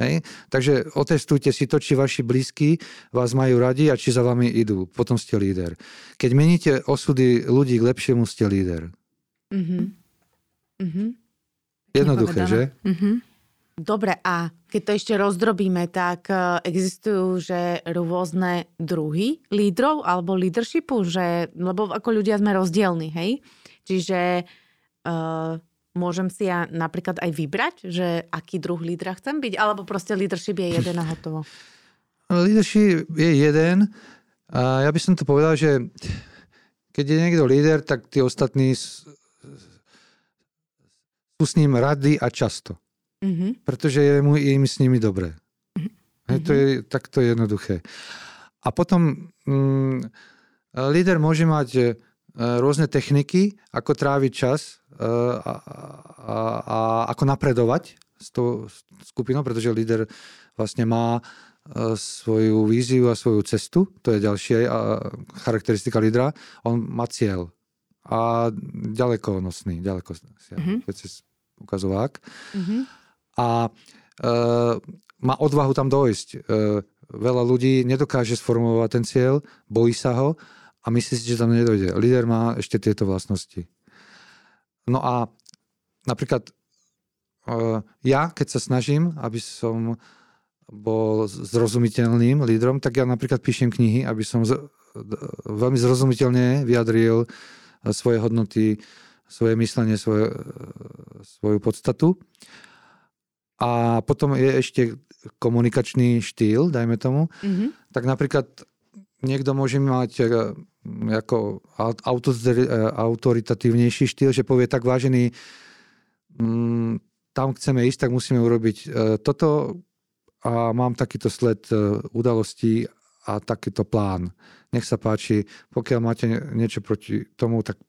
Hej? Takže otestujte si to, či vaši blízky vás majú radi a či za vami idú. Potom ste líder. Keď meníte osudy ľudí k lepšiemu, ste líder. Mm-hmm. Mm-hmm. Jednoduché, že? Mm-hmm. Dobre, a keď to ešte rozdrobíme, tak e, existujú že rôzne druhy lídrov alebo leadershipu, že, lebo ako ľudia sme rozdielni, hej? Čiže uh, môžem si ja napríklad aj vybrať, že aký druh lídra chcem byť, alebo proste leadership je jeden a hotovo? Leadership je jeden. A ja by som to povedal, že keď je niekto líder, tak tí ostatní sú s ním rady a často. Mm-hmm. Pretože je mu im s nimi dobré. Mm-hmm. Hej, to je takto jednoduché. A potom mm, líder môže mať e, rôzne techniky, ako tráviť čas e, a, a, a ako napredovať s tou skupinou, pretože líder vlastne má e, svoju víziu a svoju cestu, to je ďalšia charakteristika lídra, on má cieľ a ďaleko nosný, ďaleko mm-hmm ukazovák. Mm-hmm. A e, má odvahu tam dojsť. E, veľa ľudí nedokáže sformulovať ten cieľ, bojí sa ho a myslí si, že tam nedojde. Líder má ešte tieto vlastnosti. No a napríklad e, ja, keď sa snažím, aby som bol zrozumiteľným lídrom, tak ja napríklad píšem knihy, aby som z, veľmi zrozumiteľne vyjadril svoje hodnoty, svoje myslenie, svoje, svoju podstatu. A potom je ešte komunikačný štýl, dajme tomu. Mm-hmm. Tak napríklad niekto môže mať e, ako autoritatívnejší štýl, že povie tak vážený, mm, tam chceme ísť, tak musíme urobiť e, toto a mám takýto sled udalostí a takýto plán. Nech sa páči, pokiaľ máte niečo proti tomu, tak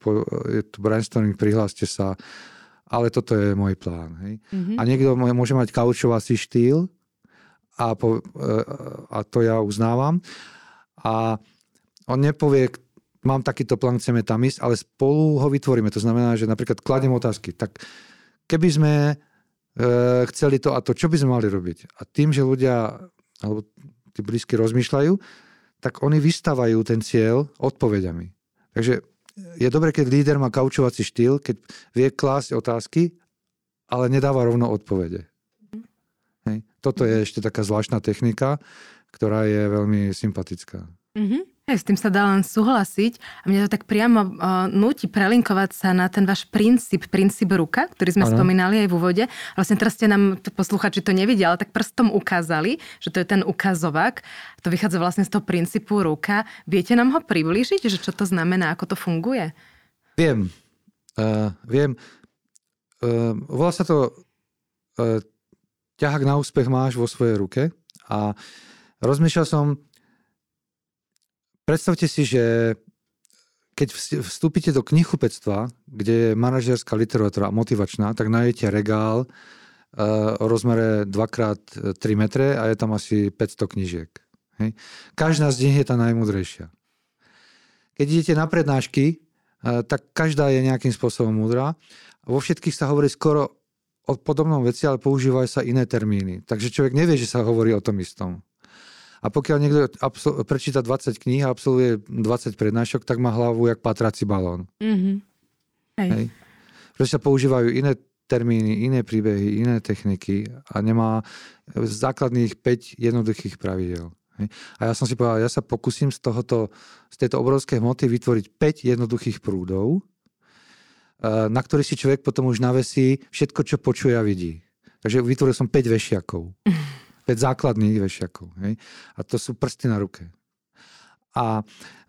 je tu brainstorming, prihláste sa ale toto je môj plán. Hej. Mm-hmm. A niekto môže mať kaučovací štýl a, po, e, a to ja uznávam. A on nepovie, mám takýto plán, chceme tam ísť, ale spolu ho vytvoríme. To znamená, že napríklad kladiem otázky. Tak keby sme e, chceli to a to, čo by sme mali robiť? A tým, že ľudia, alebo tí blízky rozmýšľajú, tak oni vystávajú ten cieľ odpovediami. Takže je dobré, keď líder má kaučovací štýl, keď vie klásť otázky, ale nedáva rovno odpovede. Mm. Hej. Toto je ešte taká zvláštna technika, ktorá je veľmi sympatická. Mm-hmm. S tým sa dá len súhlasiť a mňa to tak priamo uh, núti prelinkovať sa na ten váš princíp, princíp ruka, ktorý sme ano. spomínali aj v úvode. Vlastne teraz ste nám, posluchači to nevidia, ale tak prstom ukázali, že to je ten ukazovák. To vychádza vlastne z toho princípu ruka. Viete nám ho priblížiť, že čo to znamená, ako to funguje? Viem. Uh, viem. Uh, volá sa to uh, ťahák na úspech máš vo svojej ruke a rozmýšľal som, Predstavte si, že keď vstúpite do knihkupectva, kde je manažerská literatúra motivačná, tak nájdete regál uh, o rozmere 2x3 metre a je tam asi 500 knižiek. Každá z nich je tá najmúdrejšia. Keď idete na prednášky, uh, tak každá je nejakým spôsobom múdra. Vo všetkých sa hovorí skoro o podobnom veci, ale používajú sa iné termíny. Takže človek nevie, že sa hovorí o tom istom. A pokiaľ niekto absol- prečíta 20 kníh a absolvuje 20 prednášok, tak má hlavu jak patrací balón. Mm-hmm. Hej. Hej. Pretože sa používajú iné termíny, iné príbehy, iné techniky a nemá základných 5 jednoduchých pravidel. Hej. A ja som si povedal, ja sa pokúsim z, tohoto, z tejto obrovskej hmoty vytvoriť 5 jednoduchých prúdov, eh, na ktorý si človek potom už navesí všetko, čo počuje a vidí. Takže vytvoril som 5 vešiakov. 5 základných vešiakov. Hej? A to sú prsty na ruke. A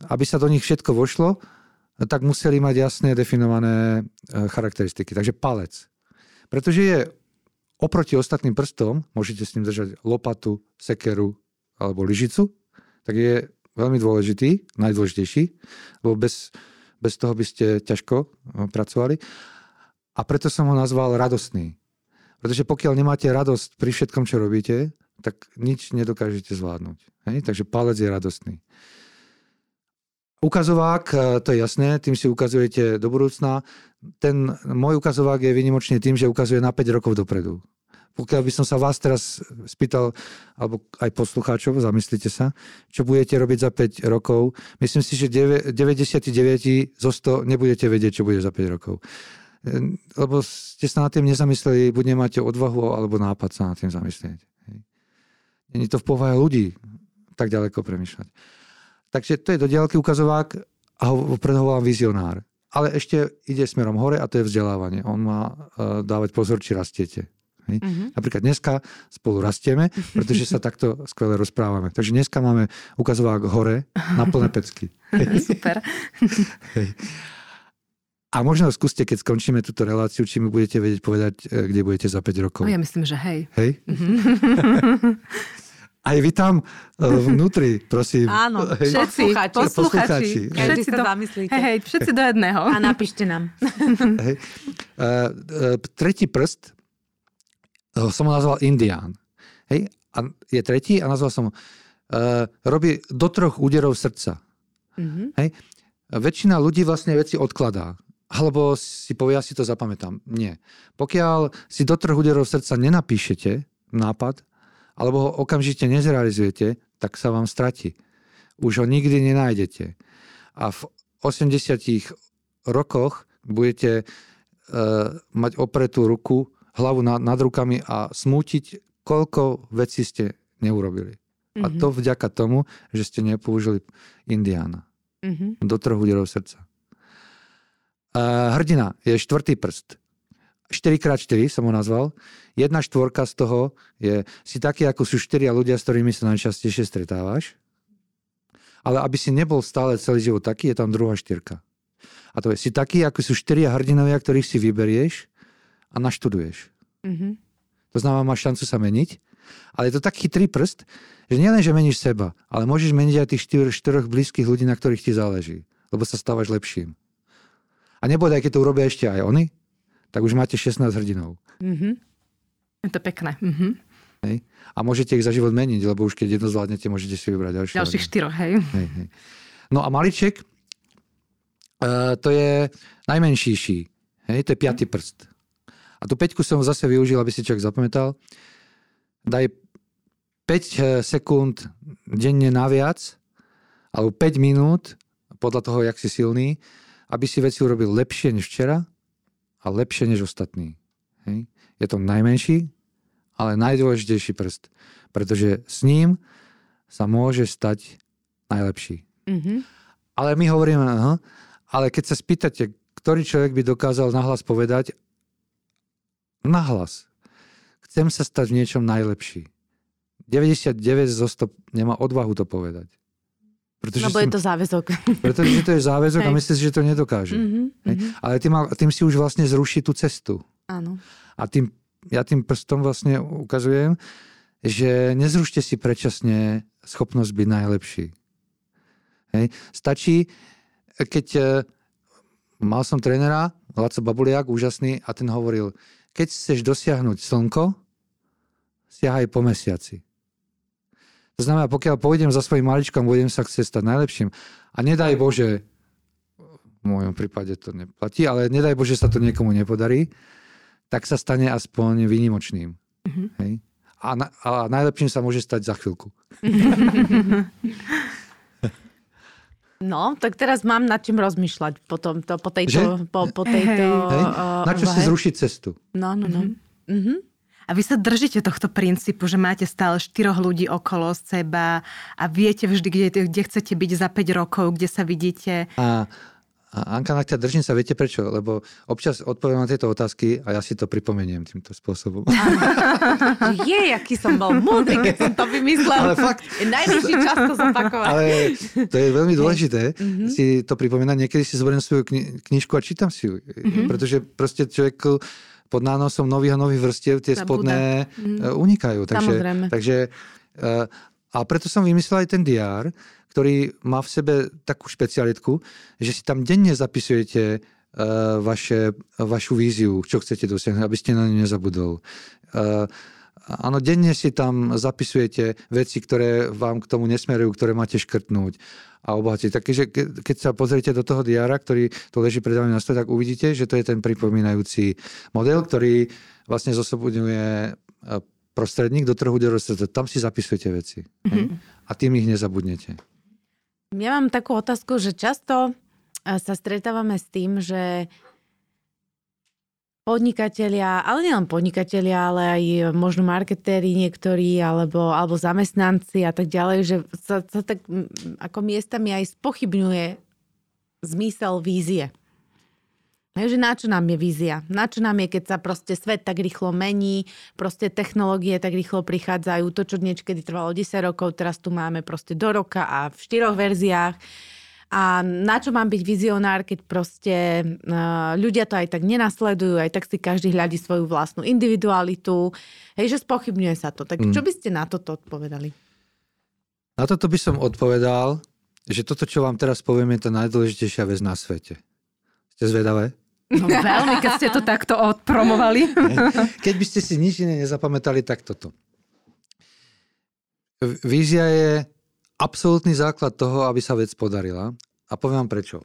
aby sa do nich všetko vošlo, tak museli mať jasne definované e, charakteristiky. Takže palec. Pretože je oproti ostatným prstom, môžete s ním držať lopatu, sekeru alebo lyžicu, tak je veľmi dôležitý, najdôležitejší, lebo bez, bez toho by ste ťažko e, pracovali. A preto som ho nazval radostný. Pretože pokiaľ nemáte radosť pri všetkom, čo robíte, tak nič nedokážete zvládnuť. Hej? Takže palec je radostný. Ukazovák, e, to je jasné, tým si ukazujete do budúcna. Ten môj ukazovák je vynimočný tým, že ukazuje na 5 rokov dopredu. Pokiaľ by som sa vás teraz spýtal, alebo aj poslucháčov, zamyslite sa, čo budete robiť za 5 rokov, myslím si, že 99 zo 100 nebudete vedieť, čo bude za 5 rokov. E, lebo ste sa nad tým nezamysleli, buď nemáte odvahu, alebo nápad sa nad tým zamyslieť. Není to v povahe ľudí tak ďaleko premyšľať. Takže to je do diaľky ukazovák a ho predhovolám vizionár. Ale ešte ide smerom hore a to je vzdelávanie. On má uh, dávať pozor, či rastiete. Hej. Mm-hmm. Napríklad dneska spolu rastieme, pretože sa takto skvele rozprávame. Takže dneska máme ukazovák hore na plné pecky. Super. Hej. A možno skúste, keď skončíme túto reláciu, či mi budete vedieť povedať, e, kde budete za 5 rokov. No ja myslím, že hej. Hej? Mm-hmm. Aj vy tam e, vnútri, prosím. Áno, hej. všetci, posluchači. posluchači. Všetci sa zamyslíte. Hej, hej, všetci do jedného. A napíšte nám. hej. Uh, uh, tretí prst uh, som ho nazval Indián. Hej? A je tretí a nazval som uh, robí do troch úderov srdca. Mm-hmm. Hej? Väčšina ľudí vlastne veci odkladá. Alebo si povie, ja si to zapamätám. Nie. Pokiaľ si do troch úderov srdca nenapíšete nápad, alebo ho okamžite nezrealizujete, tak sa vám stratí. Už ho nikdy nenájdete. A v 80 rokoch budete uh, mať opretú ruku, hlavu nad, nad rukami a smútiť, koľko vecí ste neurobili. Mm-hmm. A to Mhm. vďaka tomu, že ste nepoužili Indiána. Mhm. Do troch úderov srdca. Uh, hrdina je štvrtý prst. 4x4 som ho nazval. Jedna štvorka z toho je, si taký, ako sú štyria ľudia, s ktorými sa najčastejšie stretávaš. Ale aby si nebol stále celý život taký, je tam druhá štyrka. A to je, si taký, ako sú štyria hrdinovia, ktorých si vyberieš a naštuduješ. Mhm. To znamená, máš šancu sa meniť. Ale je to tak chytrý prst, že nielen, že meníš seba, ale môžeš meniť aj tých štyr, štyroch blízkych ľudí, na ktorých ti záleží. Lebo sa stávaš lepším. A nebodaj, keď to urobia ešte aj oni, tak už máte 16 hrdinov. Mhm. Je to pekné. Mhm. Hej? A môžete ich za život meniť, lebo už keď jedno zvládnete, môžete si vybrať ďalšie. Ďalších štyroch, hej. Hej, hej. No a maliček, uh, to je najmenší ší. Hej, to je piatý prst. A tú peťku som zase využil, aby si človek zapamätal. Daj 5 sekúnd denne naviac, alebo 5 minút, podľa toho, jak si silný, aby si veci urobil lepšie než včera a lepšie než ostatní. Hej. Je to najmenší, ale najdôležitejší prst. Pretože s ním sa môže stať najlepší. Mhm. Ale my hovoríme, aha, ale keď sa spýtate, ktorý človek by dokázal nahlas povedať, nahlas, chcem sa stať v niečom najlepší. 99 zo 100 nemá odvahu to povedať. Pretože, Lebo si, je to záväzok. pretože to je záväzok a Hej. myslí si, že to nedokáže. Mhm, Hej. mhm. Ale tým, tým si už vlastne zruší tú cestu. Áno. A tým, ja tým prstom vlastne ukazujem, že nezrušte si predčasne schopnosť byť najlepší. Hej. Stačí, keď e, mal som trénera, Laco Babuliak, úžasný, a ten hovoril, keď chceš dosiahnuť slnko, siahaj po mesiaci. To znamená, pokiaľ pôjdem za svojím maličkom, budem sa chcieť stať najlepším. A nedaj Bože, v mojom prípade to neplatí, ale nedaj Bože sa to niekomu nepodarí, tak sa stane aspoň výnimočným. Mhm. Hej? A, na, a najlepším sa môže stať za chvíľku. No, tak teraz mám nad čím rozmýšľať po, tomto, po tejto... Že? Po, po tejto Hej? uh, Na čo si zrušiť cestu? No, no, no. Mhm. A vy sa držíte tohto princípu, že máte stále štyroch ľudí okolo seba a viete vždy, kde, kde chcete byť za 5 rokov, kde sa vidíte. A, a Anka, na ťa držím sa, viete prečo? Lebo občas odpoviem na tieto otázky a ja si to pripomeniem týmto spôsobom. Je, aký som bol múdry, keď som to vymyslel. Ale fakt. Najvyšší čas to zopakovať. Ale to je veľmi dôležité si to pripomínať. Niekedy si zoberiem svoju kni- knižku a čítam si ju. Pretože proste človek pod nánosom nových a nových vrstiev tie Zabúda. spodné mm. unikajú. Takže, Samozrejme. takže, eh, a preto som vymyslel aj ten diár, ktorý má v sebe takú špecialitku, že si tam denne zapisujete eh, vaše, vašu víziu, čo chcete dosiahnuť, aby ste na ňu nezabudol. Áno, denne si tam zapisujete veci, ktoré vám k tomu nesmerujú, ktoré máte škrtnúť a obohatiť. Takže ke- keď sa pozriete do toho diára, ktorý tu leží pred vami na stole, tak uvidíte, že to je ten pripomínajúci model, ktorý vlastne zosobňuje e, prostredník do trhu dorostlého. Tam si zapisujete veci. Mm-hmm. A tým ich nezabudnete. Ja mám takú otázku, že často eh, sa stretávame s tým, že podnikatelia, ale nielen podnikatelia, ale aj možno marketéri niektorí, alebo, alebo zamestnanci a tak ďalej, že sa, sa tak ako miestami aj spochybňuje zmysel vízie. Hej, na čo nám je vízia? Na čo nám je, keď sa proste svet tak rýchlo mení, proste technológie tak rýchlo prichádzajú, to, čo niekedy trvalo 10 rokov, teraz tu máme proste do roka a v štyroch verziách. A na čo mám byť vizionár, keď proste uh, ľudia to aj tak nenasledujú, aj tak si každý hľadí svoju vlastnú individualitu. Hej, že spochybňuje sa to. Tak Mm. čo by ste na toto odpovedali? Na toto by som odpovedal, že toto, čo vám teraz poviem, je tá najdôležitejšia vec na svete. Ste zvedavé? No veľmi, keď ste to takto odpromovali. Keď by ste si nič iné nezapamätali, tak toto. Vízia je absolútny základ toho, aby sa vec podarila. A poviem vám prečo.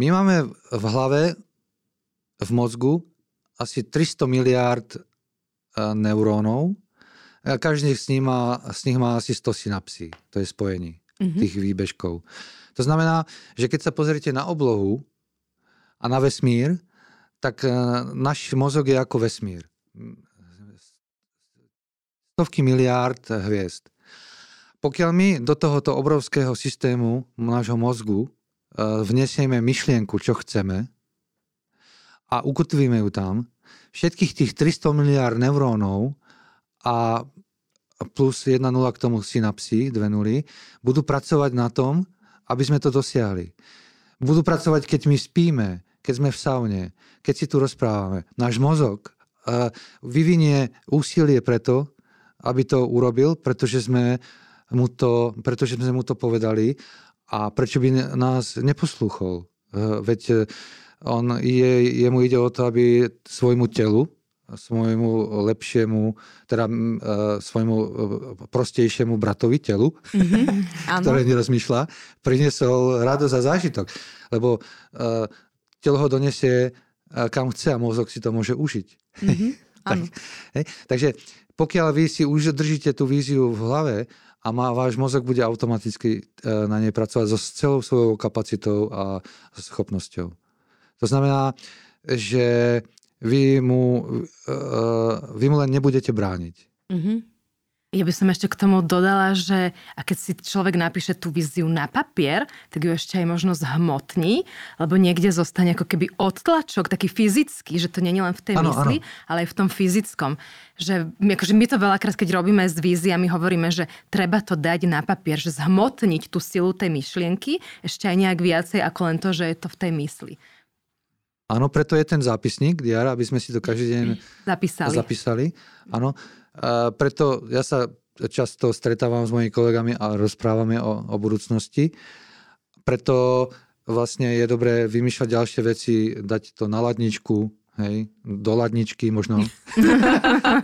My máme v hlave, v mozgu asi 300 miliárd e, neurónov, každý z nich má, z nich má asi 100 synapsí. To je spojení mm-hmm. tých výbežkov. To znamená, že keď sa pozriete na oblohu a na vesmír, tak e, náš mozog je ako vesmír. Stovky miliárd hviezd. Pokiaľ my do tohoto obrovského systému nášho mozgu e, vnesieme myšlienku, čo chceme a ukotvíme ju tam, všetkých tých 300 miliárd neurónov a plus 1 nula k tomu synapsy, dve nuly, budú pracovať na tom, aby sme to dosiahli. Budú pracovať, keď my spíme, keď sme v saune, keď si tu rozprávame. Náš mozog uh, vyvinie úsilie preto, aby to urobil, pretože sme mu to, pretože sme mu to povedali a prečo by nás neposlúchol. Uh, veď uh, on je, jemu ide o to, aby svojmu telu, svojmu lepšiemu, teda uh, svojmu prostejšiemu bratovi telu, mm-hmm, ktoré nerozmýšľa, priniesol radosť a zážitok. Lebo uh, telo ho donesie kam chce a mozog si to môže užiť. Mm-hmm, tak, hej? Takže pokiaľ vy si už držíte tú víziu v hlave a má, váš mozog bude automaticky uh, na nej pracovať so celou svojou kapacitou a schopnosťou. To znamená, že vy mu, uh, vy mu len nebudete brániť. Mm-hmm. Ja by som ešte k tomu dodala, že a keď si človek napíše tú víziu na papier, tak ju ešte aj možno zhmotní, lebo niekde zostane ako keby odtlačok, taký fyzický, že to nie je len v tej ano, mysli, ano. ale aj v tom fyzickom. Že, akože my to veľakrát, keď robíme s víziami, hovoríme, že treba to dať na papier, že zhmotniť tú silu tej myšlienky ešte aj nejak viacej ako len to, že je to v tej mysli. Áno, preto je ten zápisník diar, aby sme si to každý deň zapísali. zapísali. Áno. A preto ja sa často stretávam s mojimi kolegami a rozprávame o, o budúcnosti. Preto vlastne je dobré vymýšľať ďalšie veci, dať to na ladničku, hej, do ladničky možno.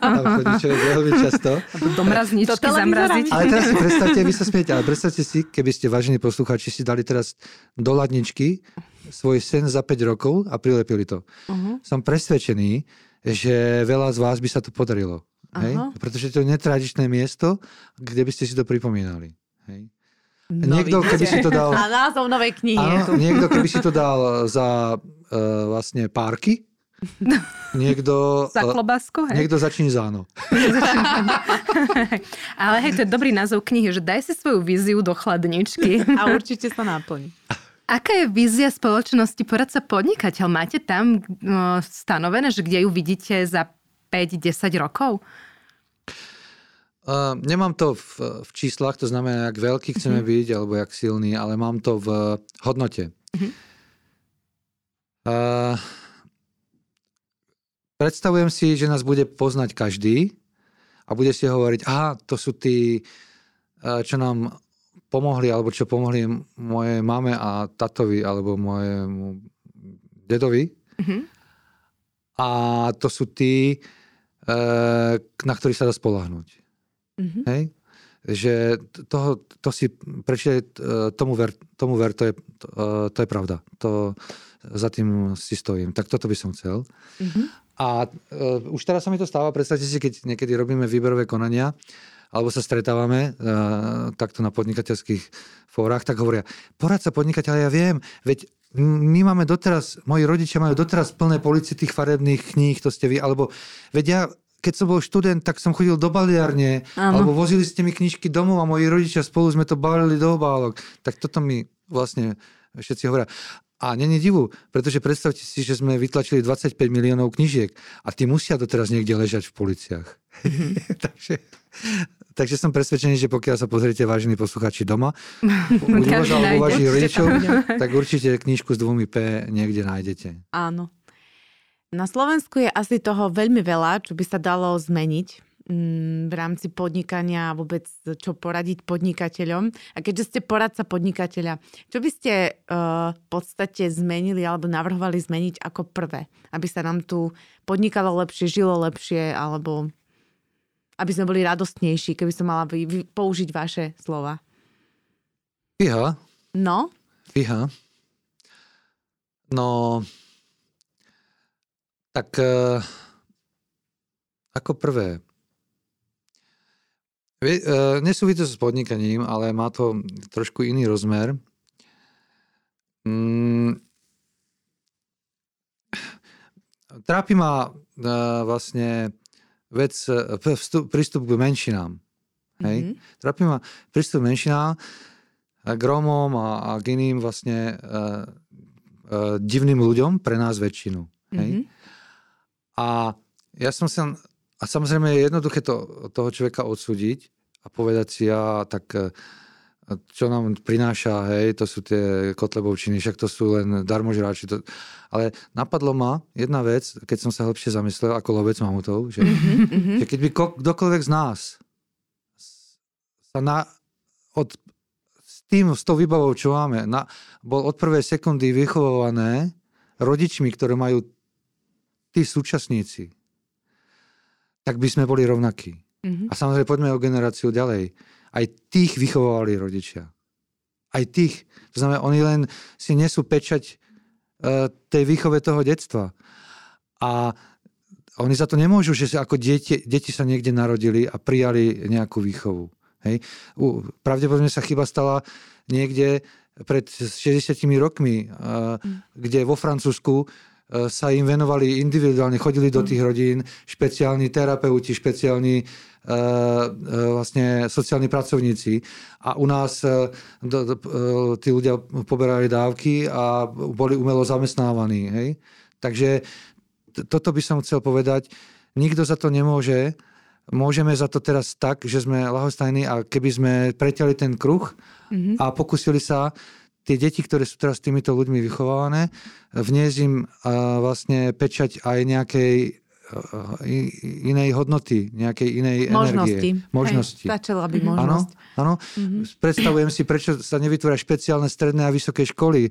Tam chodí človek veľmi často. Do mrazničky zamraziť. Ale teraz si predstavte, vy sa smiete, ale predstavte si, keby ste, vážení poslucháči, si dali teraz do ladničky svoj sen za 5 rokov a prilepili to. Uh-huh. Som presvedčený, že veľa z vás by sa to podarilo. Hej? Pretože to je netradičné miesto, kde by ste si to pripomínali. Hej? No, niekto, keby si to dal... A názov novej knihy. Áno, niekto, keby si to dal za uh, vlastne párky, Niekto... Za klobásku, hej? Niekto začín záno. Ale hej, to je dobrý názov knihy, že daj si svoju víziu do chladničky. A určite sa náplní. Aká je vízia spoločnosti poradca podnikateľ? Máte tam no, stanovené, že kde ju vidíte za 5-10 rokov? Uh, nemám to v, v číslach, to znamená, jak veľký chceme uh-huh. byť, alebo jak silný, ale mám to v hodnote. Uh-huh. Uh, predstavujem si, že nás bude poznať každý a bude si hovoriť, aha, to sú tí, čo nám pomohli, alebo čo pomohli mojej mame a tatovi, alebo mojemu dedovi. Mm-hmm. A to sú tí, na ktorých sa dá spolahnuť. Mm-hmm. Hej? Že toho, to si prečítaj, e, tomu ver, tomu ver to, je, to, e, to je pravda. To, za tým si stojím. Tak toto by som chcel. Mm-hmm. A uh, už teraz sa mi to stáva, predstavte si, keď niekedy robíme výberové konania, alebo sa stretávame uh, takto na podnikateľských fórach, tak hovoria, porad sa podnikateľ, ja viem, veď my máme doteraz, moji rodičia majú doteraz plné policie tých farebných kníh, to ste vy, alebo veď ja keď som bol študent, tak som chodil do baliarne, Áno. alebo vozili ste mi knižky domov a moji rodičia spolu sme to balili do obálok. Tak toto mi vlastne všetci hovoria. A není divu, pretože predstavte si, že sme vytlačili 25 miliónov knižiek a tí musia doteraz niekde ležať v policiách. takže, takže som presvedčený, že pokiaľ sa pozriete, vážení posluchači doma, u vašich rodičov, tak určite knižku s dvomi P niekde nájdete. Áno. Na Slovensku je asi toho veľmi veľa, čo by sa dalo zmeniť Mm, v rámci podnikania a vôbec čo poradiť podnikateľom. A keďže ste poradca podnikateľa, čo by ste uh, v podstate zmenili alebo navrhovali zmeniť ako prvé? Aby sa nám tu podnikalo lepšie, žilo lepšie alebo aby sme boli radostnejší, keby som mala vy, vy, použiť vaše slova. Fíha. No? Fíha. No, tak uh, ako prvé, e, nesúvisí to s podnikaním, ale má to trošku iný rozmer. Mm, trápi ma e, vlastne vec, e, vstup, prístup k menšinám. Hej? Mm-hmm. Trápi ma prístup k menšinám, k Rómom a, a k iným vlastne uh, uh, divným ľuďom, pre nás väčšinu. Hej? Mm-hmm. A ja som sa a samozrejme je jednoduché to, toho človeka odsúdiť a povedať si, ja tak e, čo nám prináša, hej, to sú tie kotlebovčiny, však to sú len darmožráči. To... Ale napadlo ma jedna vec, keď som sa hlbšie zamyslel ako lovec mamutov, že, mm-hmm. že keď by kdokoľvek z nás sa na, od, s tým, s tou výbavou, čo máme, na, bol od prvej sekundy vychovované rodičmi, ktoré majú tí súčasníci, tak by sme boli rovnakí. Mm-hmm. A samozrejme, poďme o generáciu ďalej. Aj tých vychovávali rodičia. Aj tých. To znamená, oni len si nesú pečať uh, tej výchove toho detstva. A oni za to nemôžu, že ako deti, deti sa niekde narodili a prijali nejakú výchovu. Hej. U, pravdepodobne sa chyba stala niekde pred 60 rokmi, uh, mm. kde vo Francúzsku E, sa im venovali individuálne, chodili do mm. tých rodín špeciálni terapeuti, špeciálni vlastne sociálni pracovníci a u nás uh, tí ľudia poberali dávky a boli umelo zamestnávaní. Hej? Takže toto by som chcel povedať. Nikto za to nemôže. Môžeme za to teraz tak, že sme lahostajní a keby sme preťali ten kruh mm-hmm. a pokusili sa tie deti, ktoré sú teraz týmito ľuďmi vychovávané, vniesť im vlastne pečať aj nejakej inej hodnoty, nejakej inej možnosti. energie. Možnosti. Hej, stačila by možnosť. Áno, mm-hmm. predstavujem si, prečo sa nevytvoria špeciálne stredné a vysoké školy,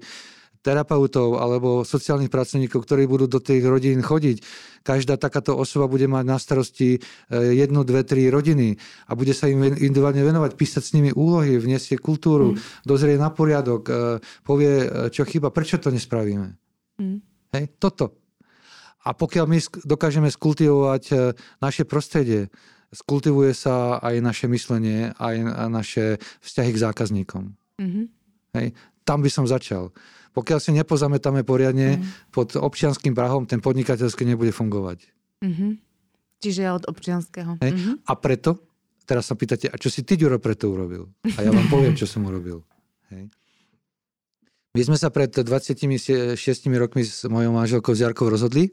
terapeutov alebo sociálnych pracovníkov, ktorí budú do tých rodín chodiť. Každá takáto osoba bude mať na starosti e, jednu, dve, tri rodiny a bude sa im individuálne venovať, písať s nimi úlohy, vniesie kultúru, mm. dozrie na poriadok, e, povie, e, čo chyba, prečo to nespravíme. Mm. Hej, toto. A pokiaľ my dokážeme skultivovať naše prostredie, skultivuje sa aj naše myslenie, aj naše vzťahy k zákazníkom. Mm-hmm. Hej, tam by som začal. Pokiaľ si nepozametáme poriadne mm. pod občianským prahom, ten podnikateľský nebude fungovať. Mm-hmm. Čiže od občianského. Hej? Mm-hmm. A preto, teraz sa pýtate, a čo si ty, Ďuro, preto urobil? A ja vám poviem, čo som urobil. Hej? My sme sa pred 26 rokmi s mojou manželkou Jarkou rozhodli,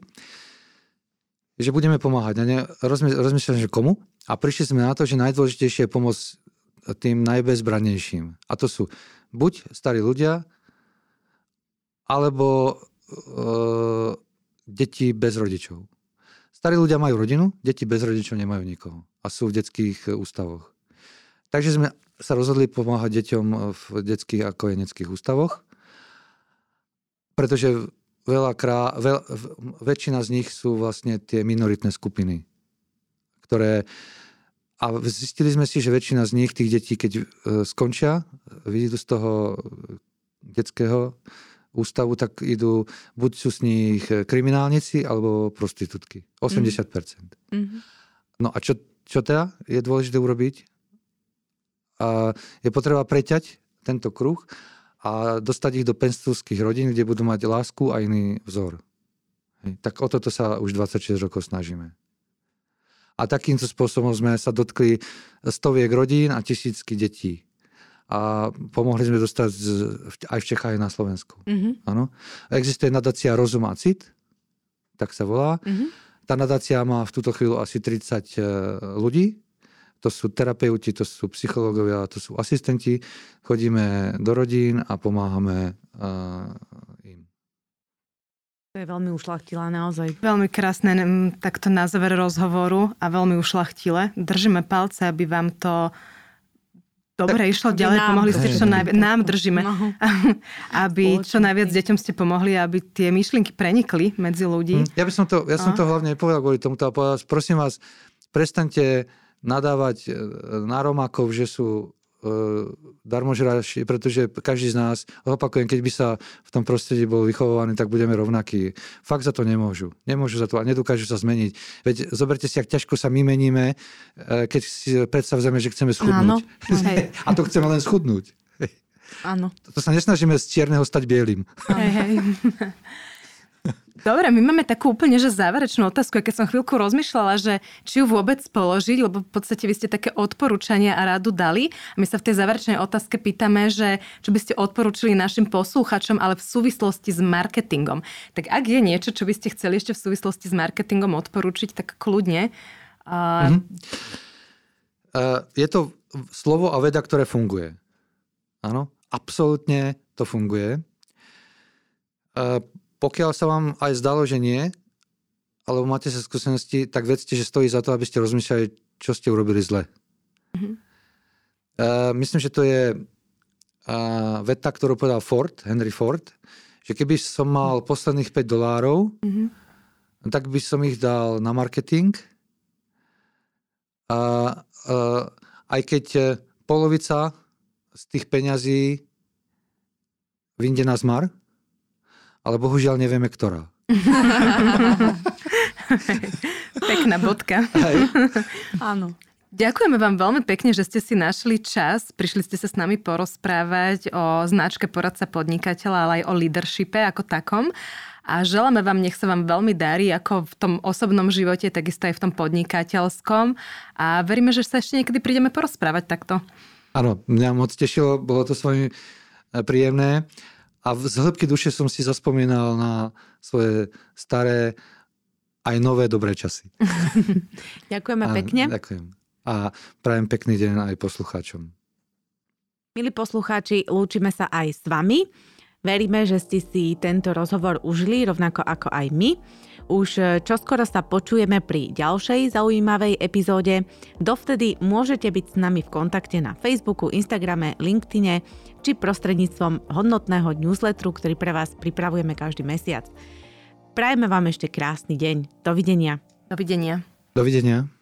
že budeme pomáhať. rozmýšľam, že komu? A prišli sme na to, že najdôležitejšie je pomôcť tým najbezbrannejším. A to sú buď starí ľudia, alebo uh, deti bez rodičov. Starí ľudia majú rodinu, deti bez rodičov nemajú nikoho a sú v detských ústavoch. Takže sme sa rozhodli pomáhať deťom v detských a kojeneckých ústavoch, pretože veľa krá, veľ, väčšina z nich sú vlastne tie minoritné skupiny, ktoré a zistili sme si, že väčšina z nich, tých detí, keď e, skončia, vyjdú z toho detského ústavu, tak idú, buď sú z nich kriminálnici alebo prostitútky. 80%. Mm-hmm. No a čo, čo teda je dôležité urobiť? A je potreba preťať tento kruh a dostať ich do penstúských rodín, kde budú mať lásku a iný vzor. Hej. Tak o toto sa už 26 rokov snažíme. A takýmto spôsobom sme sa dotkli stoviek rodín a tisícky detí a pomohli sme dostať z, aj v Čechách, aj na Slovensku. Mm-hmm. Ano. Existuje nadácia Rozum a Cit, tak sa volá. Mm-hmm. Tá nadácia má v túto chvíľu asi 30 e, ľudí. To sú terapeuti, to sú psychológovia, to sú asistenti. Chodíme do rodín a pomáhame uh, im. To je veľmi ušlachtile, naozaj. Veľmi krásne takto na záver rozhovoru a veľmi ušlachtile. Držíme palce, aby vám to Dobre, išlo ďalej, nám, pomohli ste čo najviac, nám držíme, no. aby čo najviac deťom ste pomohli, aby tie myšlienky prenikli medzi ľudí. Hm. Ja by som to, ja som to hlavne povedal kvôli tomu, povedal, prosím vás, prestante nadávať e, na Romákov, že sú darmožráš, pretože každý z nás, opakujem, keď by sa v tom prostredí bol vychovovaný, tak budeme rovnakí. Fakt za to nemôžu. Nemôžu za to a nedokážu sa zmeniť. Veď zoberte si, ak ťažko sa my meníme, e, keď si predstavíme, že chceme schudnúť. Áno. a to chceme len schudnúť. Áno. To sa nesnažíme z čierneho stať bielým. Hej. Dobre, my máme takú úplne že záverečnú otázku, keď som chvíľku rozmýšľala, že či ju vôbec položiť, lebo v podstate vy ste také odporúčania a rádu dali. A my sa v tej záverečnej otázke pýtame, že čo by ste odporúčili našim posluchačom, ale v súvislosti s marketingom. Tak ak je niečo, čo by ste chceli ešte v súvislosti s marketingom odporúčiť, tak kľudne. Uh... Mm-hmm. Uh, je to slovo a veda, ktoré funguje. Áno, absolútne to funguje. Uh, pokiaľ sa vám aj zdalo, že nie, alebo máte sa skúsenosti, tak vedzte, že stojí za to, aby ste rozmýšľali, čo ste urobili zle. Mm-hmm. Uh, myslím, že to je uh, veta, ktorú povedal Ford, Henry Ford, že keby som mal posledných 5 dolárov, mm-hmm. tak by som ich dal na marketing. A uh, aj keď polovica z tých peňazí vyjde na zmar, ale bohužiaľ nevieme, ktorá. Pekná bodka. Áno. Ďakujeme vám veľmi pekne, že ste si našli čas. Prišli ste sa s nami porozprávať o značke poradca podnikateľa, ale aj o leadershipe ako takom. A želáme vám, nech sa vám veľmi darí, ako v tom osobnom živote, takisto aj v tom podnikateľskom. A veríme, že sa ešte niekedy prídeme porozprávať takto. Áno, mňa moc tešilo, bolo to s vami príjemné. A z hĺbky duše som si zaspomínal na svoje staré aj nové dobré časy. Ďakujeme a, pekne. Ďakujem. A prajem pekný deň aj poslucháčom. Milí poslucháči, lúčime sa aj s vami. Veríme, že ste si tento rozhovor užili, rovnako ako aj my. Už e, čoskoro sa počujeme pri ďalšej zaujímavej epizóde. Dovtedy môžete byť s nami v kontakte na Facebooku, Instagrame, LinkedIne či prostredníctvom hodnotného newsletteru, ktorý pre vás pripravujeme každý mesiac. Prajeme vám ešte krásny deň. Dovidenia. Dovidenia. Dovidenia.